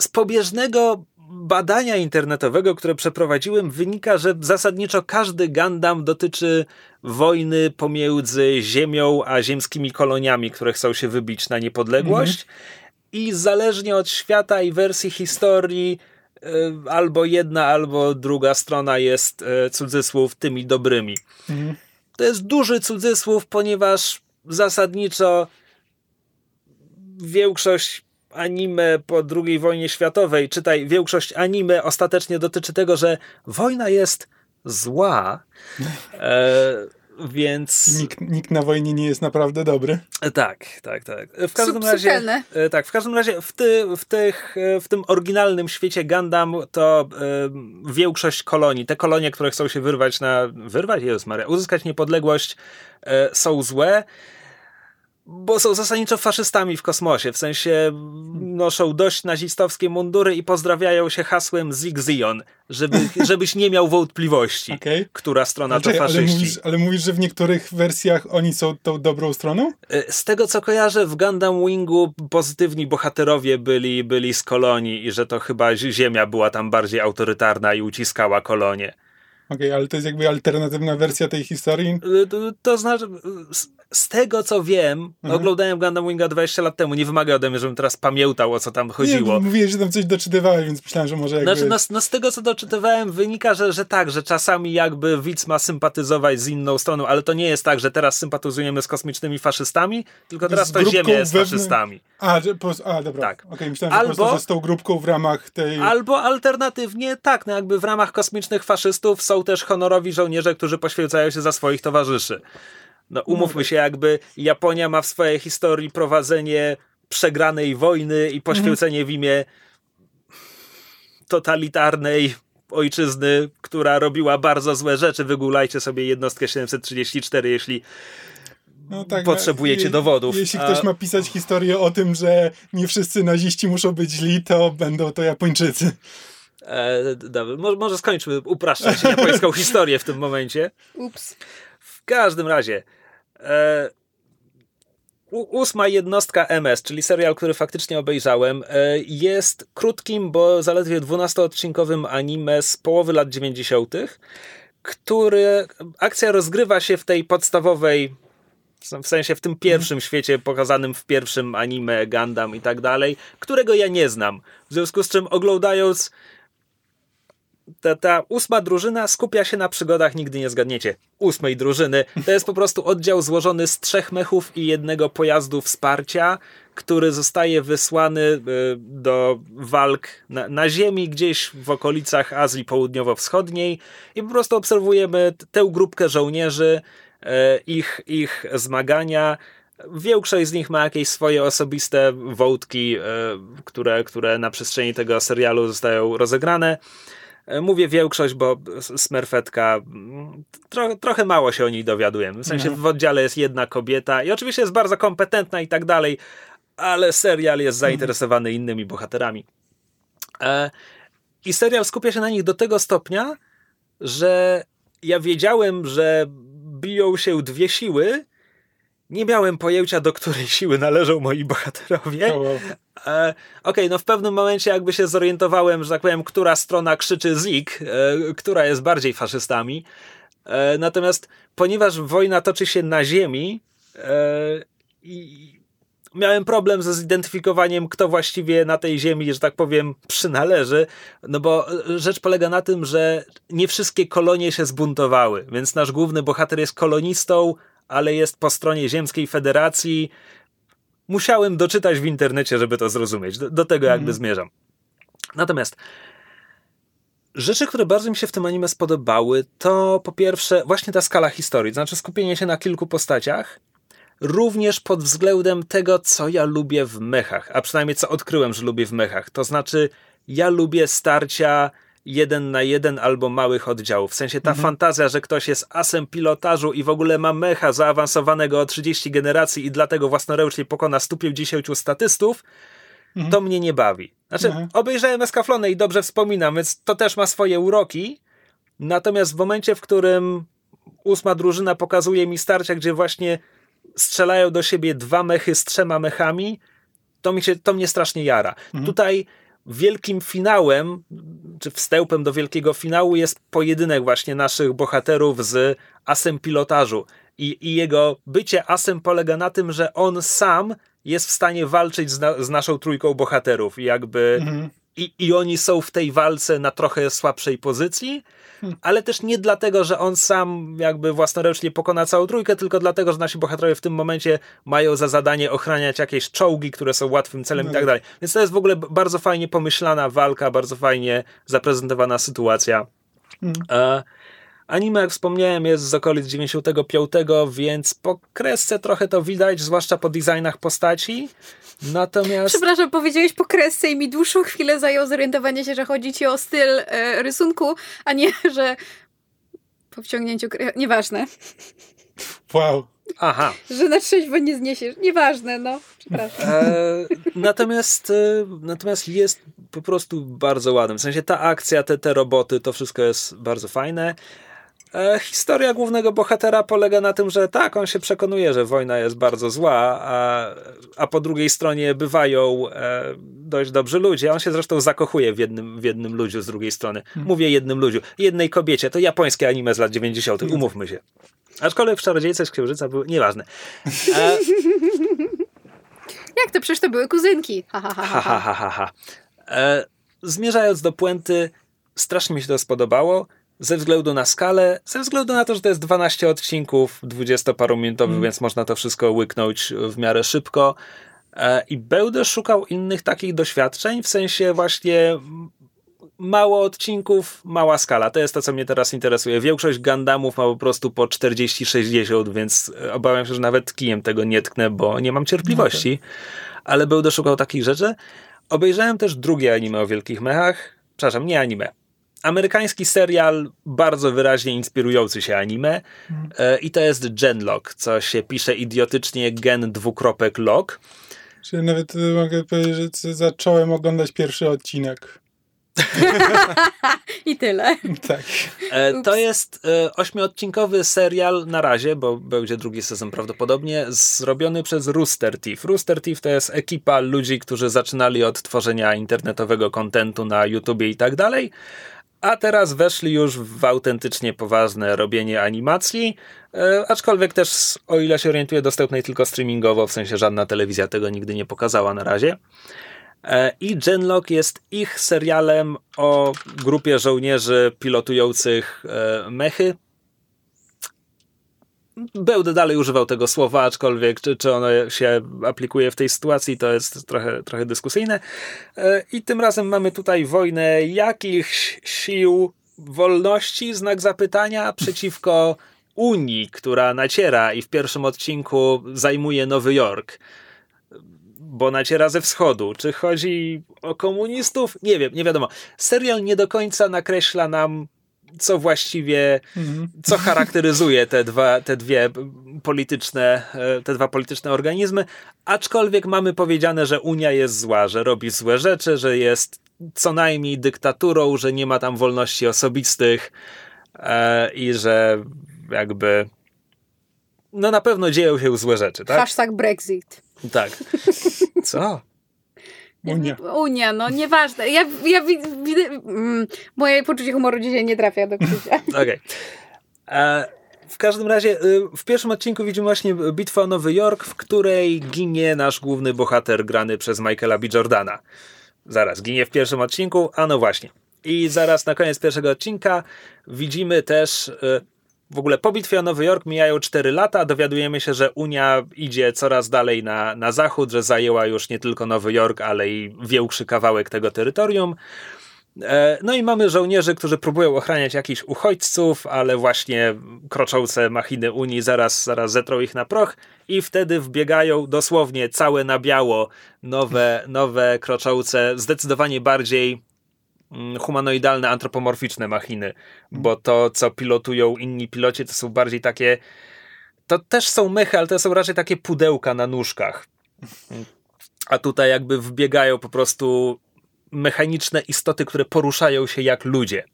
Z pobieżnego badania internetowego, które przeprowadziłem, wynika, że zasadniczo każdy Gundam dotyczy wojny pomiędzy Ziemią a ziemskimi koloniami, które chcą się wybić na niepodległość. Mhm. I zależnie od świata i wersji historii, E, albo jedna, albo druga strona jest e, cudzysłów tymi dobrymi. Mhm. To jest duży cudzysłów, ponieważ zasadniczo większość anime po II wojnie światowej, czytaj, większość anime ostatecznie dotyczy tego, że wojna jest zła. E, więc. Nikt, nikt, na wojnie nie jest naprawdę dobry. Tak, tak, tak. W każdym razie. E, tak, w każdym razie w, ty, w, tych, e, w tym oryginalnym świecie Gundam to y, większość kolonii, te kolonie, które chcą się wyrwać na. Wyrwać? Jezus Maria, uzyskać niepodległość, y, są złe bo są zasadniczo faszystami w kosmosie, w sensie noszą dość nazistowskie mundury i pozdrawiają się hasłem Zig Zion, żeby, żebyś nie miał wątpliwości, okay. która strona to faszyści. Ale mówisz, ale mówisz, że w niektórych wersjach oni są tą dobrą stroną? E, z tego co kojarzę, w Gundam Wingu pozytywni bohaterowie byli, byli z kolonii i że to chyba Ziemia była tam bardziej autorytarna i uciskała kolonie. Okej, okay, ale to jest jakby alternatywna wersja tej historii? Y, to, to znaczy, z tego co wiem, mhm. oglądałem Gundam Winga 20 lat temu, nie wymaga ode mnie, żebym teraz pamiętał o co tam chodziło. Nie, mówiłeś, że tam coś doczytywałeś, więc myślałem, że może jakby... Znaczy, no, no z tego co doczytywałem wynika, że, że tak, że czasami jakby widz ma sympatyzować z inną stroną, ale to nie jest tak, że teraz sympatyzujemy z kosmicznymi faszystami, tylko teraz to Ziemia jest wewnę... faszystami. A, że, po, a dobra, tak. okej, okay, myślałem, albo, że, po prostu, że z tą grupką w ramach tej... Albo alternatywnie tak, no jakby w ramach kosmicznych faszystów są też honorowi żołnierze, którzy poświęcają się za swoich towarzyszy. No umówmy się, jakby Japonia ma w swojej historii prowadzenie przegranej wojny i poświęcenie w imię totalitarnej ojczyzny, która robiła bardzo złe rzeczy. Wygulajcie sobie jednostkę 734, jeśli no tak, potrzebujecie no, dowodów. Jeśli ktoś ma pisać historię o tym, że nie wszyscy naziści muszą być źli, to będą to Japończycy. E, dobra, może, może skończmy upraszczać japońską historię w tym momencie. Ups. W każdym razie e, ósma jednostka MS, czyli serial, który faktycznie obejrzałem, e, jest krótkim, bo zaledwie 12-odcinkowym anime z połowy lat 90., który akcja rozgrywa się w tej podstawowej w sensie w tym pierwszym świecie pokazanym w pierwszym anime Gundam i tak dalej, którego ja nie znam. W związku z czym oglądając ta, ta ósma drużyna skupia się na przygodach, nigdy nie zgadniecie. Ósmej drużyny. To jest po prostu oddział złożony z trzech mechów i jednego pojazdu wsparcia, który zostaje wysłany y, do walk na, na ziemi, gdzieś w okolicach Azji Południowo-Wschodniej i po prostu obserwujemy tę grupkę żołnierzy, y, ich, ich zmagania. Większość z nich ma jakieś swoje osobiste wątki, y, które, które na przestrzeni tego serialu zostają rozegrane. E, mówię większość, bo Smurfetka, mm, tro, trochę mało się o niej dowiadujemy. W sensie mhm. w oddziale jest jedna kobieta i oczywiście jest bardzo kompetentna i tak dalej, ale serial jest zainteresowany mhm. innymi bohaterami. E, I serial skupia się na nich do tego stopnia, że ja wiedziałem, że biją się dwie siły, nie miałem pojęcia, do której siły należą moi bohaterowie. Oh, wow. e, Okej, okay, no w pewnym momencie jakby się zorientowałem, że tak powiem, która strona krzyczy Zik, e, która jest bardziej faszystami. E, natomiast ponieważ wojna toczy się na ziemi e, i miałem problem ze zidentyfikowaniem, kto właściwie na tej ziemi, że tak powiem, przynależy, no bo rzecz polega na tym, że nie wszystkie kolonie się zbuntowały, więc nasz główny bohater jest kolonistą, ale jest po stronie Ziemskiej Federacji. Musiałem doczytać w internecie, żeby to zrozumieć. Do, do tego jakby mm. zmierzam. Natomiast rzeczy, które bardzo mi się w tym anime spodobały, to po pierwsze właśnie ta skala historii, to znaczy skupienie się na kilku postaciach, również pod względem tego, co ja lubię w mechach, a przynajmniej co odkryłem, że lubię w mechach. To znaczy, ja lubię starcia jeden na jeden albo małych oddziałów. W sensie ta mhm. fantazja, że ktoś jest asem pilotażu i w ogóle ma mecha zaawansowanego o 30 generacji i dlatego własnoręcznie pokona 150 statystów, mhm. to mnie nie bawi. Znaczy, mhm. obejrzałem Eskaflonę i dobrze wspominam, więc to też ma swoje uroki. Natomiast w momencie, w którym ósma drużyna pokazuje mi starcia, gdzie właśnie strzelają do siebie dwa mechy z trzema mechami, to, mi się, to mnie strasznie jara. Mhm. Tutaj wielkim finałem, czy wstępem do wielkiego finału jest pojedynek właśnie naszych bohaterów z asem pilotażu. I, I jego bycie asem polega na tym, że on sam jest w stanie walczyć z, na, z naszą trójką bohaterów. Jakby mhm. I, i oni są w tej walce na trochę słabszej pozycji, ale też nie dlatego, że on sam jakby własnoręcznie pokona całą trójkę, tylko dlatego, że nasi bohaterowie w tym momencie mają za zadanie ochraniać jakieś czołgi, które są łatwym celem i tak no. dalej. Więc to jest w ogóle bardzo fajnie pomyślana walka, bardzo fajnie zaprezentowana sytuacja. Hmm. E, Anime, jak wspomniałem, jest z okolic 95, więc po kresce trochę to widać, zwłaszcza po designach postaci. Natomiast. Przepraszam, powiedziałeś po kresce i mi dłuższą chwilę zajął zorientowanie się, że chodzi ci o styl e, rysunku, a nie, że po wciągnięciu. Nieważne. Wow. Aha. Że na trzeźwo nie zniesiesz. Nieważne, no. Przepraszam. E, natomiast, e, natomiast jest po prostu bardzo ładny. W sensie ta akcja, te, te roboty, to wszystko jest bardzo fajne. E, historia głównego bohatera polega na tym, że tak, on się przekonuje, że wojna jest bardzo zła, a, a po drugiej stronie bywają e, dość dobrzy ludzie. On się zresztą zakochuje w jednym, w jednym ludziu z drugiej strony. Hmm. Mówię jednym ludziu, jednej kobiecie. To japońskie anime z lat 90., hmm. umówmy się. Aczkolwiek w Czarodziejce z Księżyca były nieważne. E... Jak to? Przecież to były kuzynki. Ha, ha, ha, ha. ha, ha, ha. E, zmierzając do puenty, strasznie mi się to spodobało ze względu na skalę, ze względu na to, że to jest 12 odcinków 20-parominutowych, mm. więc można to wszystko łyknąć w miarę szybko. E, I będę szukał innych takich doświadczeń, w sensie właśnie mało odcinków, mała skala. To jest to, co mnie teraz interesuje. Większość Gundamów ma po prostu po 40-60, więc obawiam się, że nawet kijem tego nie tknę, bo nie mam cierpliwości. Okay. Ale będę szukał takich rzeczy. Obejrzałem też drugie anime o wielkich mechach. Przepraszam, nie anime amerykański serial bardzo wyraźnie inspirujący się anime mm. i to jest Genlock, co się pisze idiotycznie gen dwukropek lock. Czyli nawet e, mogę powiedzieć, że zacząłem oglądać pierwszy odcinek. I tyle. Tak. E, to jest e, ośmiodcinkowy serial na razie, bo będzie drugi sezon prawdopodobnie, zrobiony przez Rooster Teeth. Rooster Teeth to jest ekipa ludzi, którzy zaczynali od tworzenia internetowego kontentu na YouTubie i tak dalej, a teraz weszli już w autentycznie poważne robienie animacji, e, aczkolwiek też, o ile się orientuję, dostępnej tylko streamingowo, w sensie żadna telewizja tego nigdy nie pokazała na razie. E, I Genlock jest ich serialem o grupie żołnierzy pilotujących e, mechy. Będę dalej używał tego słowa, aczkolwiek czy, czy ono się aplikuje w tej sytuacji, to jest trochę, trochę dyskusyjne. E, I tym razem mamy tutaj wojnę jakichś sił wolności, znak zapytania, przeciwko Unii, która naciera i w pierwszym odcinku zajmuje Nowy Jork bo naciera ze wschodu. Czy chodzi o komunistów? Nie wiem, nie wiadomo. Serial nie do końca nakreśla nam, co właściwie, mhm. co charakteryzuje te, dwa, te dwie polityczne, e, te dwa polityczne organizmy, aczkolwiek mamy powiedziane, że Unia jest zła, że robi złe rzeczy, że jest co najmniej dyktaturą, że nie ma tam wolności osobistych e, i że jakby no na pewno dzieją się złe rzeczy, tak? Hashtag Brexit. Tak. Co? Unia. Unia, no nieważne. Ja, ja widzę. Mm, moje poczucie humoru dzisiaj nie trafia do Krzysia. Okej. Okay. E, w każdym razie, y, w pierwszym odcinku widzimy właśnie bitwę o Nowy Jork, w której ginie nasz główny bohater grany przez Michaela B. Jordana. Zaraz, ginie w pierwszym odcinku, a no właśnie. I zaraz na koniec pierwszego odcinka widzimy też y, w ogóle po bitwie o Nowy Jork mijają 4 lata, dowiadujemy się, że Unia idzie coraz dalej na, na zachód, że zajęła już nie tylko Nowy Jork, ale i większy kawałek tego terytorium. E, no i mamy żołnierzy, którzy próbują ochraniać jakichś uchodźców, ale właśnie kroczące machiny Unii zaraz, zaraz zetrą ich na proch i wtedy wbiegają dosłownie całe na biało nowe, nowe kroczące, zdecydowanie bardziej humanoidalne, antropomorficzne machiny, bo to, co pilotują inni piloci, to są bardziej takie. To też są mechy, ale to są raczej takie pudełka na nóżkach. A tutaj jakby wbiegają po prostu mechaniczne istoty, które poruszają się jak ludzie.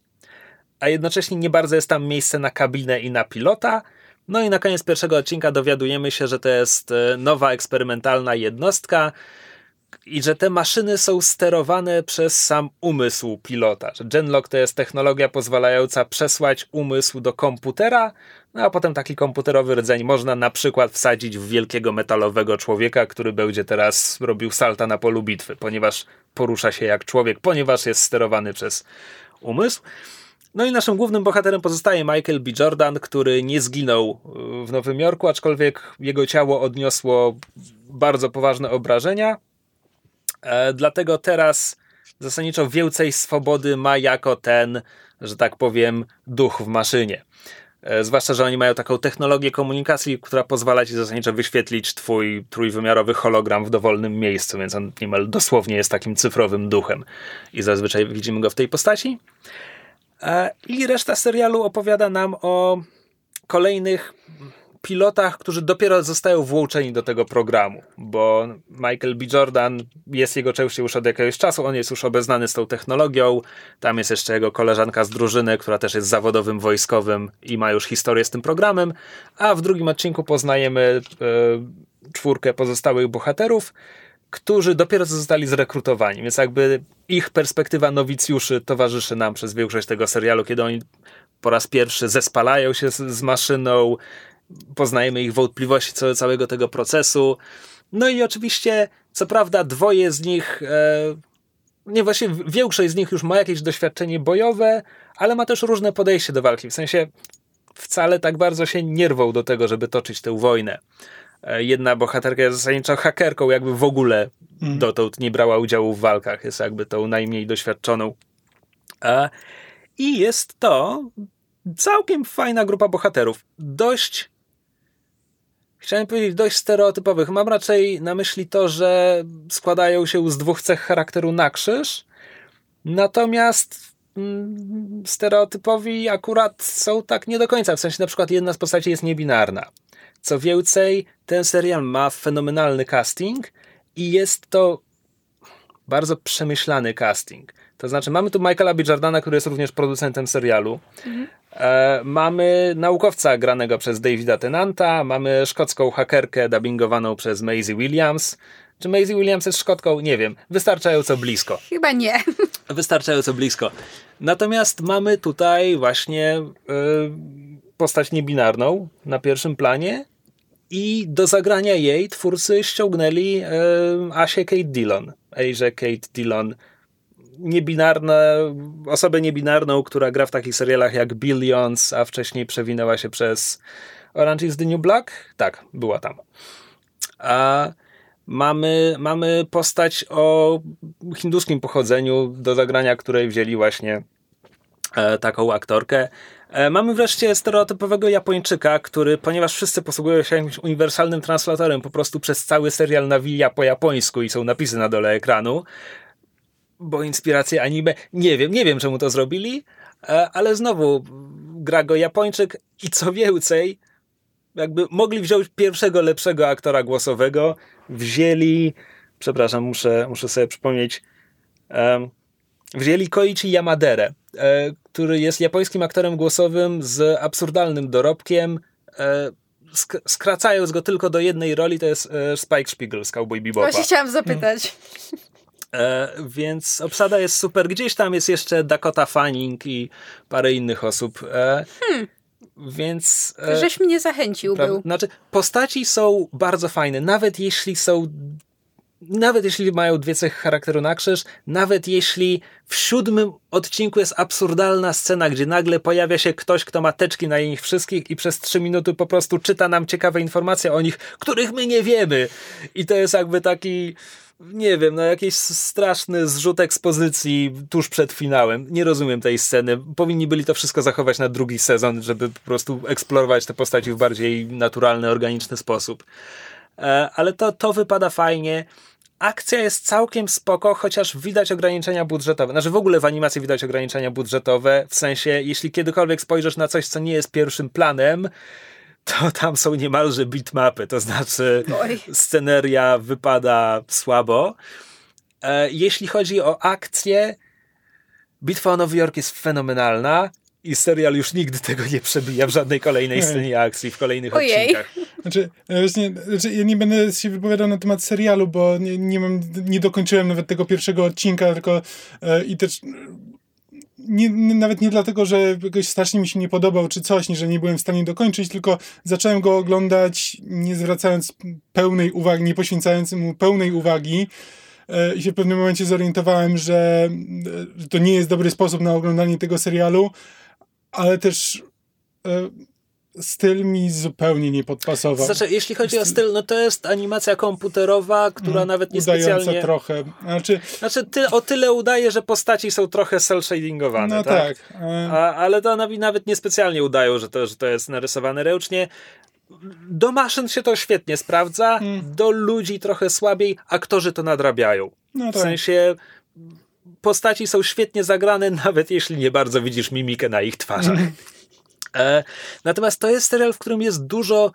A jednocześnie nie bardzo jest tam miejsce na kabinę i na pilota. No i na koniec pierwszego odcinka dowiadujemy się, że to jest e, nowa eksperymentalna jednostka, i że te maszyny są sterowane przez sam umysł pilota. Że Genlock to jest technologia pozwalająca przesłać umysł do komputera, no a potem taki komputerowy rdzeń można na przykład wsadzić w wielkiego metalowego człowieka, który będzie teraz robił salta na polu bitwy, ponieważ porusza się jak człowiek, ponieważ jest sterowany przez umysł. No i naszym głównym bohaterem pozostaje Michael B. Jordan, który nie zginął w Nowym Jorku, aczkolwiek jego ciało odniosło bardzo poważne obrażenia E, dlatego teraz zasadniczo więcej swobody ma jako ten, że tak powiem, duch w maszynie. E, zwłaszcza, że oni mają taką technologię komunikacji, która pozwala ci zasadniczo wyświetlić twój trójwymiarowy hologram w dowolnym miejscu, więc on niemal dosłownie jest takim cyfrowym duchem. I zazwyczaj widzimy go w tej postaci. E, I reszta serialu opowiada nam o kolejnych pilotach, którzy dopiero zostają włączeni do tego programu, bo Michael B. Jordan jest jego częścią już od jakiegoś czasu, on jest już obeznany z tą technologią, tam jest jeszcze jego koleżanka z drużyny, która też jest zawodowym wojskowym i ma już historię z tym programem, a w drugim odcinku poznajemy e, czwórkę pozostałych bohaterów, którzy dopiero zostali zrekrutowani, więc jakby ich perspektywa nowicjuszy towarzyszy nam przez większość tego serialu, kiedy oni po raz pierwszy zespalają się z, z maszyną, poznajemy ich wątpliwości co do całego tego procesu. No i oczywiście, co prawda, dwoje z nich, e, nie właśnie większość z nich już ma jakieś doświadczenie bojowe, ale ma też różne podejście do walki. W sensie wcale tak bardzo się nie rwą do tego, żeby toczyć tę wojnę. E, jedna bohaterka jest zasadniczo hakerką, jakby w ogóle mm. dotąd nie brała udziału w walkach, jest jakby tą najmniej doświadczoną. E, I jest to całkiem fajna grupa bohaterów. Dość chciałem powiedzieć, dość stereotypowych. Mam raczej na myśli to, że składają się z dwóch cech charakteru na krzyż, natomiast mm, stereotypowi akurat są tak nie do końca. W sensie na przykład jedna z postaci jest niebinarna. Co więcej, ten serial ma fenomenalny casting i jest to bardzo przemyślany casting. To znaczy, mamy tu Michaela B. Jordana, który jest również producentem serialu. E, mamy naukowca granego przez Davida Tennanta, mamy szkocką hakerkę dubbingowaną przez Maisie Williams. Czy Maisie Williams jest Szkotką? Nie wiem. Wystarczająco blisko. Chyba nie. Wystarczająco blisko. Natomiast mamy tutaj właśnie y, postać niebinarną na pierwszym planie i do zagrania jej twórcy ściągnęli y, Asię Kate Dillon. Asię Kate Dillon. Niebinarna, osobę niebinarną, która gra w takich serialach jak Billions, a wcześniej przewinęła się przez Orange is the New Black? Tak, była tam. A mamy, mamy postać o hinduskim pochodzeniu do zagrania, której wzięli właśnie e, taką aktorkę. E, mamy wreszcie stereotypowego Japończyka, który, ponieważ wszyscy posługują się jakimś uniwersalnym translatorem, po prostu przez cały serial nawija po japońsku i są napisy na dole ekranu, bo inspiracje anime, nie wiem, nie wiem czemu to zrobili, e, ale znowu gra go Japończyk i co więcej, jakby mogli wziąć pierwszego lepszego aktora głosowego, wzięli, przepraszam, muszę, muszę sobie przypomnieć, um, wzięli Koichi Yamadere, e, który jest japońskim aktorem głosowym z absurdalnym dorobkiem, e, sk skracając go tylko do jednej roli, to jest e, Spike Spiegel z Cowboy Bebopa. Właśnie chciałam zapytać. E, więc obsada jest super. Gdzieś tam jest jeszcze Dakota Fanning i parę innych osób. E, Hmm. Więc. e, Żeś mnie zachęcił Pra- był. Znaczy, postaci są bardzo fajne, nawet jeśli są. Nawet jeśli mają dwie cechy charakteru na krzyż, nawet jeśli w siódmym odcinku jest absurdalna scena, gdzie nagle pojawia się ktoś, kto ma teczki na nich wszystkich i przez trzy minuty po prostu czyta nam ciekawe informacje o nich, których my nie wiemy. I to jest jakby taki, nie wiem, no jakiś straszny zrzut ekspozycji tuż przed finałem. Nie rozumiem tej sceny. Powinni byli to wszystko zachować na drugi sezon, żeby po prostu eksplorować te postaci w bardziej naturalny, organiczny sposób. E, Ale to, to wypada fajnie. Akcja jest całkiem spoko, chociaż widać ograniczenia budżetowe. Znaczy w ogóle w animacji widać ograniczenia budżetowe, w sensie jeśli kiedykolwiek spojrzysz na coś, co nie jest pierwszym planem, to tam są niemalże bitmapy, to znaczy Oj. sceneria wypada słabo. E, Jeśli chodzi o akcję, Bitwa o Nowy Jork jest fenomenalna i serial już nigdy tego nie przebija w żadnej kolejnej scenie akcji, w kolejnych Ojej. odcinkach. Znaczy, e, właśnie, znaczy, ja nie będę się wypowiadał na temat serialu, bo nie, nie, mam, nie dokończyłem nawet tego pierwszego odcinka, tylko e, i też nie, nawet nie dlatego, że jakoś strasznie mi się nie podobał czy coś, nie, że nie byłem w stanie dokończyć, tylko zacząłem go oglądać nie zwracając pełnej uwagi, nie poświęcając mu pełnej uwagi. E, i się w pewnym momencie zorientowałem, że, e, że to nie jest dobry sposób na oglądanie tego serialu, ale też e, styl mi zupełnie nie podpasował. Znaczy, jeśli chodzi o styl, no to jest animacja komputerowa, która nawet nie Mm, Udająca specjalnie... trochę. Znaczy, Znaczy, ty, o tyle udaje, że postaci są trochę cel-shadingowane, no tak? tak. e, A, ale to nawet niespecjalnie udają, że to, że to jest narysowane ręcznie. Do maszyn się to świetnie sprawdza, Mm. do ludzi trochę słabiej, aktorzy to nadrabiają. no W tak. sensie postaci są świetnie zagrane, nawet jeśli nie bardzo widzisz mimikę na ich twarzach. E, natomiast to jest serial, w którym jest dużo.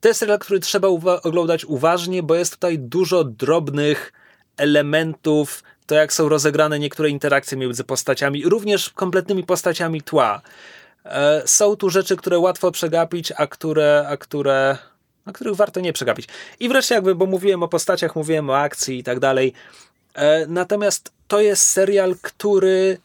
To jest serial, który trzeba uwa- oglądać uważnie, bo jest tutaj dużo drobnych elementów. To, jak są rozegrane niektóre interakcje między postaciami, również kompletnymi postaciami tła. E, są tu rzeczy, które łatwo przegapić, a które, a które, a których warto nie przegapić. I wreszcie, jakby, bo mówiłem o postaciach, mówiłem o akcji i tak dalej. E, Natomiast to jest serial, który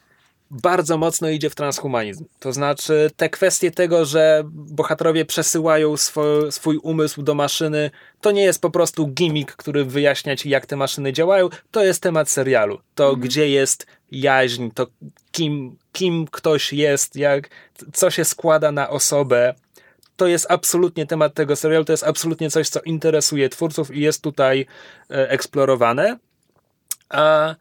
bardzo mocno idzie w transhumanizm. To znaczy, te kwestie tego, że bohaterowie przesyłają swo, swój umysł do maszyny, to nie jest po prostu gimmick, który wyjaśnia ci, jak te maszyny działają. To jest temat serialu. To, gdzie jest jaźń, to kim, kim ktoś jest, jak, co się składa na osobę. To jest absolutnie temat tego serialu, to jest absolutnie coś, co interesuje twórców i jest tutaj e, eksplorowane. A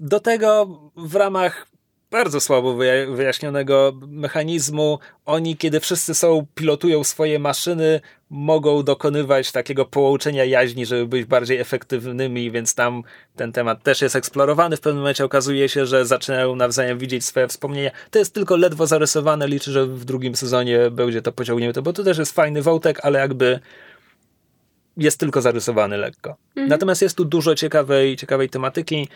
do tego w ramach bardzo słabo wyja- wyjaśnionego mechanizmu, oni, kiedy wszyscy są, pilotują swoje maszyny, mogą dokonywać takiego połączenia jaźni, żeby być bardziej efektywnymi, więc tam ten temat też jest eksplorowany. W pewnym momencie okazuje się, że zaczynają nawzajem widzieć swoje wspomnienia. To jest tylko ledwo zarysowane, liczę, że w drugim sezonie będzie to pociągnięte, bo to też jest fajny wątek, ale jakby jest tylko zarysowany lekko. Natomiast jest tu dużo ciekawej, ciekawej tematyki.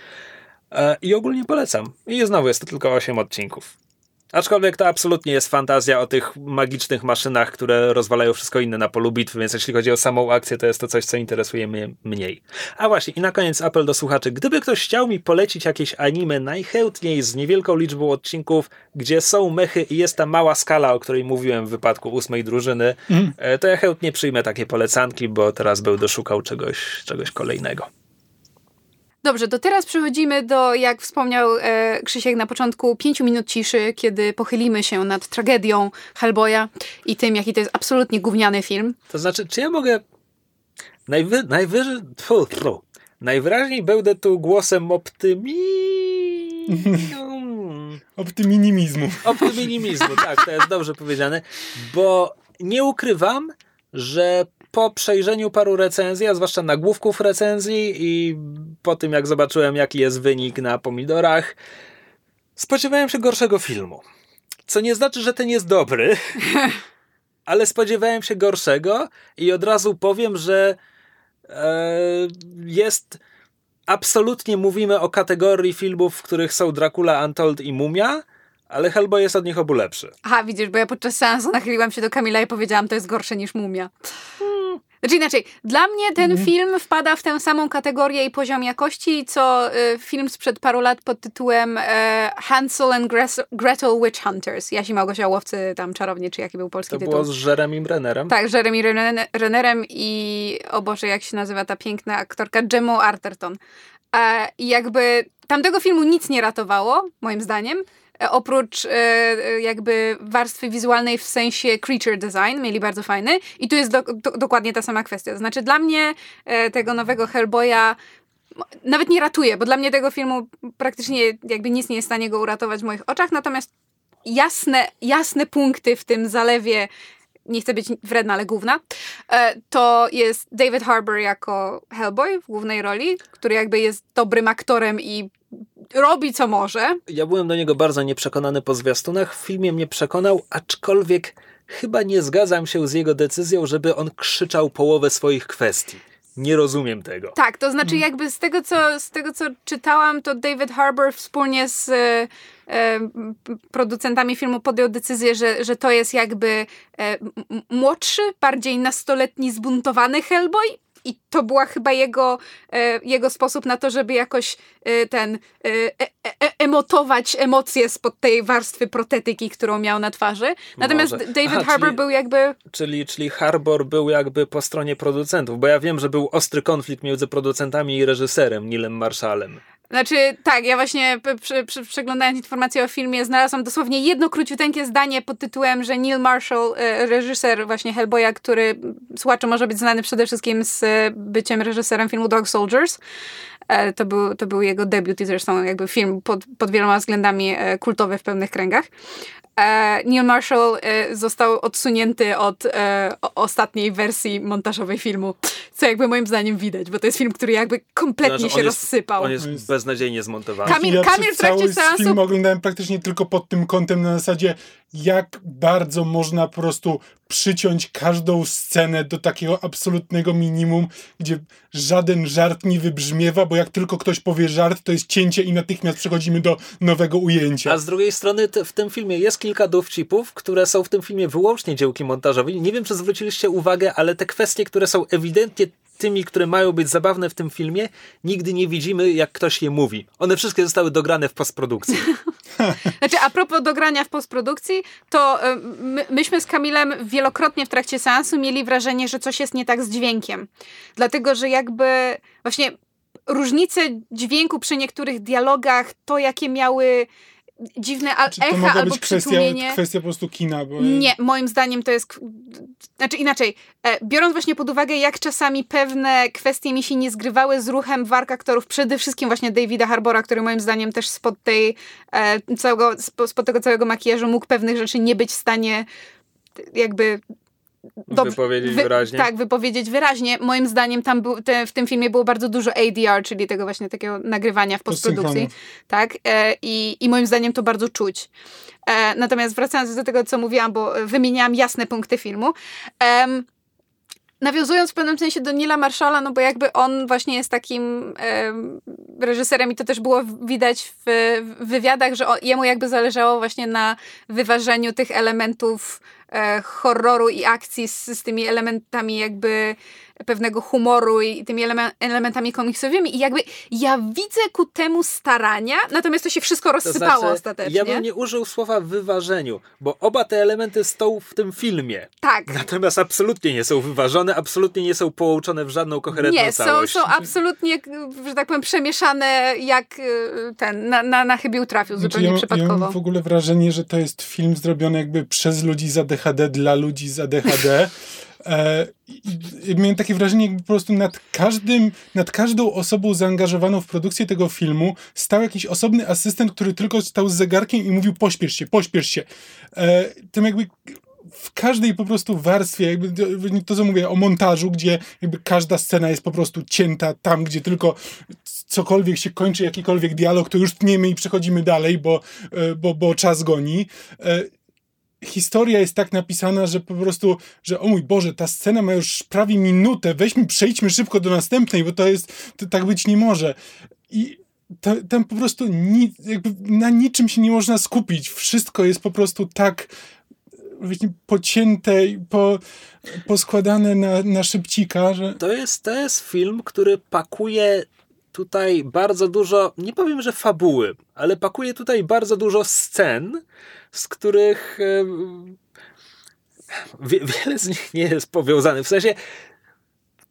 E, I ogólnie polecam. I znowu jest to tylko 8 odcinków. Aczkolwiek to absolutnie jest fantazja o tych magicznych maszynach, które rozwalają wszystko inne na polu bitwy, więc jeśli chodzi o samą akcję, to jest to coś, co interesuje mnie mniej. A właśnie, i na koniec apel do słuchaczy. Gdyby ktoś chciał mi polecić jakieś anime najchętniej z niewielką liczbą odcinków, gdzie są mechy i jest ta mała skala, o której mówiłem w wypadku ósmej drużyny, mm. to ja chętnie przyjmę takie polecanki, bo teraz będę szukał czegoś, czegoś kolejnego. Dobrze, to teraz przechodzimy do, jak wspomniał e, Krzysiek na początku, pięciu minut ciszy, kiedy pochylimy się nad tragedią Hellboya i tym, jaki to jest absolutnie gówniany film. To znaczy, czy ja mogę najwy, najwyżej... Tfu, tfu. Najwyraźniej będę tu głosem optymi... Optyminimizmu. Optyminimizmu, tak, to jest dobrze powiedziane, bo nie ukrywam, że po przejrzeniu paru recenzji, a zwłaszcza nagłówków recenzji i po tym jak zobaczyłem jaki jest wynik na pomidorach, spodziewałem się gorszego filmu. Co nie znaczy, że ten jest dobry, ale spodziewałem się gorszego i od razu powiem, że e, jest absolutnie mówimy o kategorii filmów, w których są Dracula Untold i Mumia, ale Hellboy jest od nich obu lepszy. Aha, widzisz, bo ja podczas seansu nachyliłam się do Kamila i powiedziałam, to jest gorsze niż Mumia. Znaczy inaczej, dla mnie ten mm. film wpada w tę samą kategorię i poziom jakości, co y, film sprzed paru lat pod tytułem y, Hansel and Gretel Witch Hunters. Jasi Małgosia Łowcy, tam czarownie, czy jaki był polski to tytuł. To było z Jeremy Rennerem? Tak, Jeremy Rennerem i, o Boże, jak się nazywa ta piękna aktorka, Gemma Arterton. E, I jakby tamtego filmu nic nie ratowało, moim zdaniem. E, oprócz e, e, jakby warstwy wizualnej w sensie creature design, mieli bardzo fajny i tu jest do, do, dokładnie ta sama kwestia. To znaczy dla mnie tego nowego Hellboya nawet nie ratuje, bo dla mnie tego filmu praktycznie jakby nic nie jest w stanie go uratować w moich oczach, natomiast jasne, jasne punkty w tym zalewie nie chcę być wredna, ale główna, to jest David Harbour jako Hellboy w głównej roli, który jakby jest dobrym aktorem i robi co może. Ja byłem do niego bardzo nieprzekonany po zwiastunach. W filmie mnie przekonał, aczkolwiek chyba nie zgadzam się z jego decyzją, żeby on krzyczał połowę swoich kwestii. Nie rozumiem tego. Tak, to znaczy jakby z tego, co, z tego, co czytałam, to David Harbour wspólnie z e, e producentami filmu podjął decyzję, że, że to jest jakby e, młodszy, bardziej nastoletni, zbuntowany Hellboy i to była chyba jego, e, jego sposób na to, żeby jakoś e, ten e, emotować emocje spod tej warstwy protetyki, którą miał na twarzy. Natomiast Może. David Aha, Harbour czyli, był jakby... Czyli, czyli Harbour był jakby po stronie producentów, bo ja wiem, że był ostry konflikt między producentami i reżyserem Nilem Marshallem. Znaczy, tak, ja właśnie przeglądając informacje o filmie znalazłam dosłownie jedno króciuteńkie zdanie pod tytułem, że Neil Marshall, e, reżyser właśnie Hellboya, który słuchaczu może być znany przede wszystkim z e, byciem reżyserem filmu Dog Soldiers, e, to był, to był jego debiut i zresztą jakby film pod, pod wieloma względami kultowy w pełnych kręgach. E, Neil Marshall e, został odsunięty od e, ostatniej wersji montażowej filmu, co jakby moim zdaniem widać, bo to jest film, który jakby kompletnie znaczy, się jest, rozsypał. On jest beznadziejnie zmontowany. Kamil, ja Kamil w trakcie seansu... film oglądałem praktycznie tylko pod tym kątem na zasadzie jak bardzo można po prostu przyciąć każdą scenę do takiego absolutnego minimum, gdzie żaden żart nie wybrzmiewa, bo jak tylko ktoś powie żart, to jest cięcie i natychmiast przechodzimy do nowego ujęcia. A z drugiej strony w tym filmie jest kilka dowcipów, które są w tym filmie wyłącznie dziełki montażowe. Nie wiem, czy zwróciliście uwagę, ale te kwestie, które są ewidentnie tymi, które mają być zabawne w tym filmie, nigdy nie widzimy, jak ktoś je mówi. One wszystkie zostały dograne w postprodukcji. Znaczy, a propos dogrania w postprodukcji, to my, myśmy z Kamilem wielokrotnie w trakcie seansu mieli wrażenie, że coś jest nie tak z dźwiękiem. Dlatego, że jakby właśnie różnice dźwięku przy niektórych dialogach, to jakie miały dziwne al- echa to mogła albo być kwestia, kwestia po prostu kina. Bo... Nie, moim zdaniem to jest... Znaczy inaczej, e, biorąc właśnie pod uwagę, jak czasami pewne kwestie mi się nie zgrywały z ruchem warg aktorów, przede wszystkim właśnie Davida Harbora, który moim zdaniem też spod tej e, całego, spod tego całego makijażu mógł pewnych rzeczy nie być w stanie jakby dobrze, wypowiedzieć wy, wyraźnie. Tak, wypowiedzieć wyraźnie. Moim zdaniem tam był, te, w tym filmie było bardzo dużo ADR, czyli tego właśnie takiego nagrywania w postprodukcji. Tak, e, i, i moim zdaniem to bardzo czuć. E, natomiast wracając do tego, co mówiłam, bo wymieniałam jasne punkty filmu. nawiązując w pewnym sensie do Nila Marshalla, no bo jakby on właśnie jest takim e, reżyserem i to też było widać w, w wywiadach, że o, jemu jakby zależało właśnie na wyważeniu tych elementów e, horroru i akcji z, z tymi elementami jakby pewnego humoru i tymi elementami komiksowymi i jakby ja widzę ku temu starania, natomiast to się wszystko rozsypało to znaczy, ostatecznie. Ja bym nie użył słowa wyważeniu, bo oba te elementy są w tym filmie. Tak. Natomiast absolutnie nie są wyważone, absolutnie nie są połączone w żadną koherentną nie, całość. Nie, są, są absolutnie, że tak powiem, przemieszane jak y, ten, na, na, na chybił trafił, znaczy, zupełnie ja, przypadkowo. Ja mam w ogóle wrażenie, że to jest film zrobiony jakby przez ludzi z ADHD, dla ludzi z ADHD. E, miałem takie wrażenie, jakby po prostu nad każdym, nad każdą osobą zaangażowaną w produkcję tego filmu stał jakiś osobny asystent, który tylko stał z zegarkiem i mówił pośpiesz się, pośpiesz się. E, tym jakby w każdej po prostu warstwie, jakby to, co mówię o montażu, gdzie jakby każda scena jest po prostu cięta tam, gdzie tylko cokolwiek się kończy, jakikolwiek dialog, to już tniemy i przechodzimy dalej, bo, e, bo, bo czas goni. Historia jest tak napisana, że po prostu, że o mój Boże, ta scena ma już prawie minutę, weźmy, przejdźmy szybko do następnej, bo to jest, to tak być nie może. I to, tam po prostu ni, na niczym się nie można skupić. Wszystko jest po prostu tak wiecie, pocięte i po, poskładane na, na szybcika, że... To jest, to jest film, który pakuje tutaj bardzo dużo, nie powiem, że fabuły, ale pakuje tutaj bardzo dużo scen, z których e, wiele z nich nie jest powiązanych. W sensie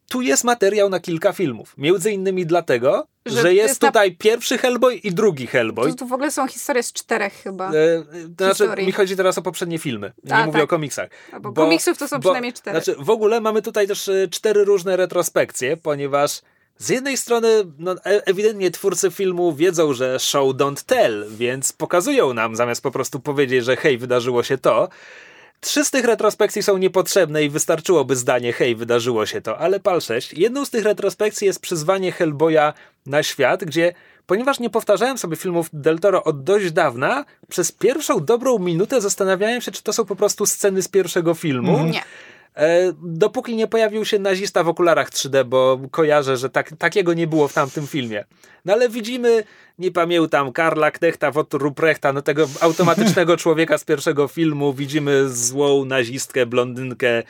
tu jest materiał na kilka filmów. Między innymi dlatego, że, że jest, jest tutaj na... pierwszy Hellboy i drugi Hellboy. Tu, tu w ogóle są historie z czterech chyba. E, to znaczy, mi chodzi teraz o poprzednie filmy. Nie A, mówię tak. o komiksach. A, bo, bo, komiksów to są bo, przynajmniej cztery. Znaczy, w ogóle mamy tutaj też e, cztery różne retrospekcje, ponieważ z jednej strony, no, e, ewidentnie twórcy filmu wiedzą, że show don't tell, więc pokazują nam, zamiast po prostu powiedzieć, że hej, wydarzyło się to. Trzy z tych retrospekcji są niepotrzebne i wystarczyłoby zdanie hej, wydarzyło się to, ale pal 6. Jedną z tych retrospekcji jest przyzwanie Hellboya na świat, gdzie ponieważ nie powtarzałem sobie filmów Del Toro od dość dawna, przez pierwszą dobrą minutę zastanawiałem się, czy to są po prostu sceny z pierwszego filmu. Nie. E, dopóki nie pojawił się nazista w okularach 3D, bo kojarzę, że tak, takiego nie było w tamtym filmie. No ale widzimy, nie pamiętam, Karla Knechta, Wotto Ruprechta, no tego automatycznego człowieka z pierwszego filmu, widzimy złą nazistkę, blondynkę.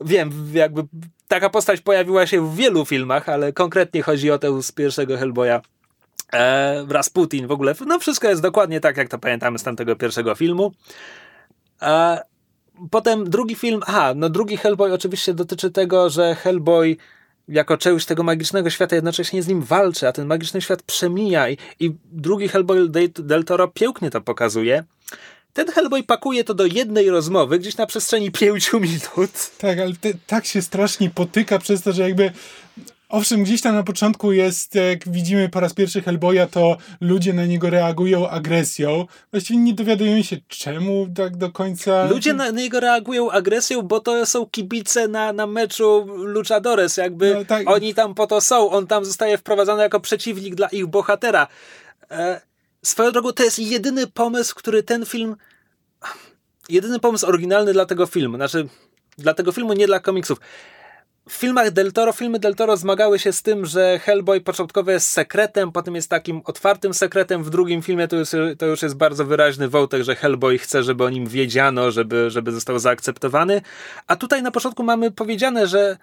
Wiem, jakby taka postać pojawiła się w wielu filmach, ale konkretnie chodzi o tę z pierwszego Hellboya. E, Rasputin w ogóle, no wszystko jest dokładnie tak, jak to pamiętamy z tamtego pierwszego filmu. E, Potem drugi film, aha, no drugi Hellboy oczywiście dotyczy tego, że Hellboy jako część tego magicznego świata jednocześnie z nim walczy, a ten magiczny świat przemija i, i drugi Hellboy Del Toro pięknie to pokazuje. Ten Hellboy pakuje to do jednej rozmowy gdzieś na przestrzeni pięciu minut. Tak, ale tak się strasznie potyka przez to, że jakby Owszem, gdzieś tam na początku jest, jak widzimy po raz pierwszy Hellboya, to ludzie na niego reagują agresją. Właściwie nie dowiadują się, czemu tak do końca. Ludzie na niego reagują agresją, bo to są kibice na, na meczu Luchadores. Jakby no, tak. oni tam po to są. On tam zostaje wprowadzony jako przeciwnik dla ich bohatera. E, swoją drogą, to jest jedyny pomysł, który ten film. Jedyny pomysł oryginalny dla tego filmu. Znaczy, dla tego filmu, nie dla komiksów w filmach Del Toro, filmy Del Toro zmagały się z tym, że Hellboy początkowo jest sekretem, potem jest takim otwartym sekretem. W drugim filmie to już, to już jest bardzo wyraźny wątek, że Hellboy chce, żeby o nim wiedziano, żeby, żeby został zaakceptowany. A tutaj na początku mamy powiedziane, że,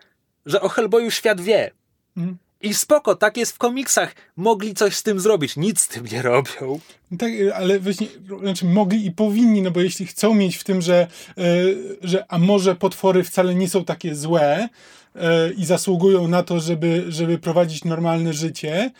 że o Hellboyu świat wie. Mm. I spoko, tak jest w komiksach. Mogli coś z tym zrobić, nic z tym nie robią. Tak, ale właśnie, znaczy mogli i powinni, no bo jeśli chcą mieć w tym, że, yy, że a może potwory wcale nie są takie złe, i zasługują na to, żeby, żeby prowadzić normalne życie,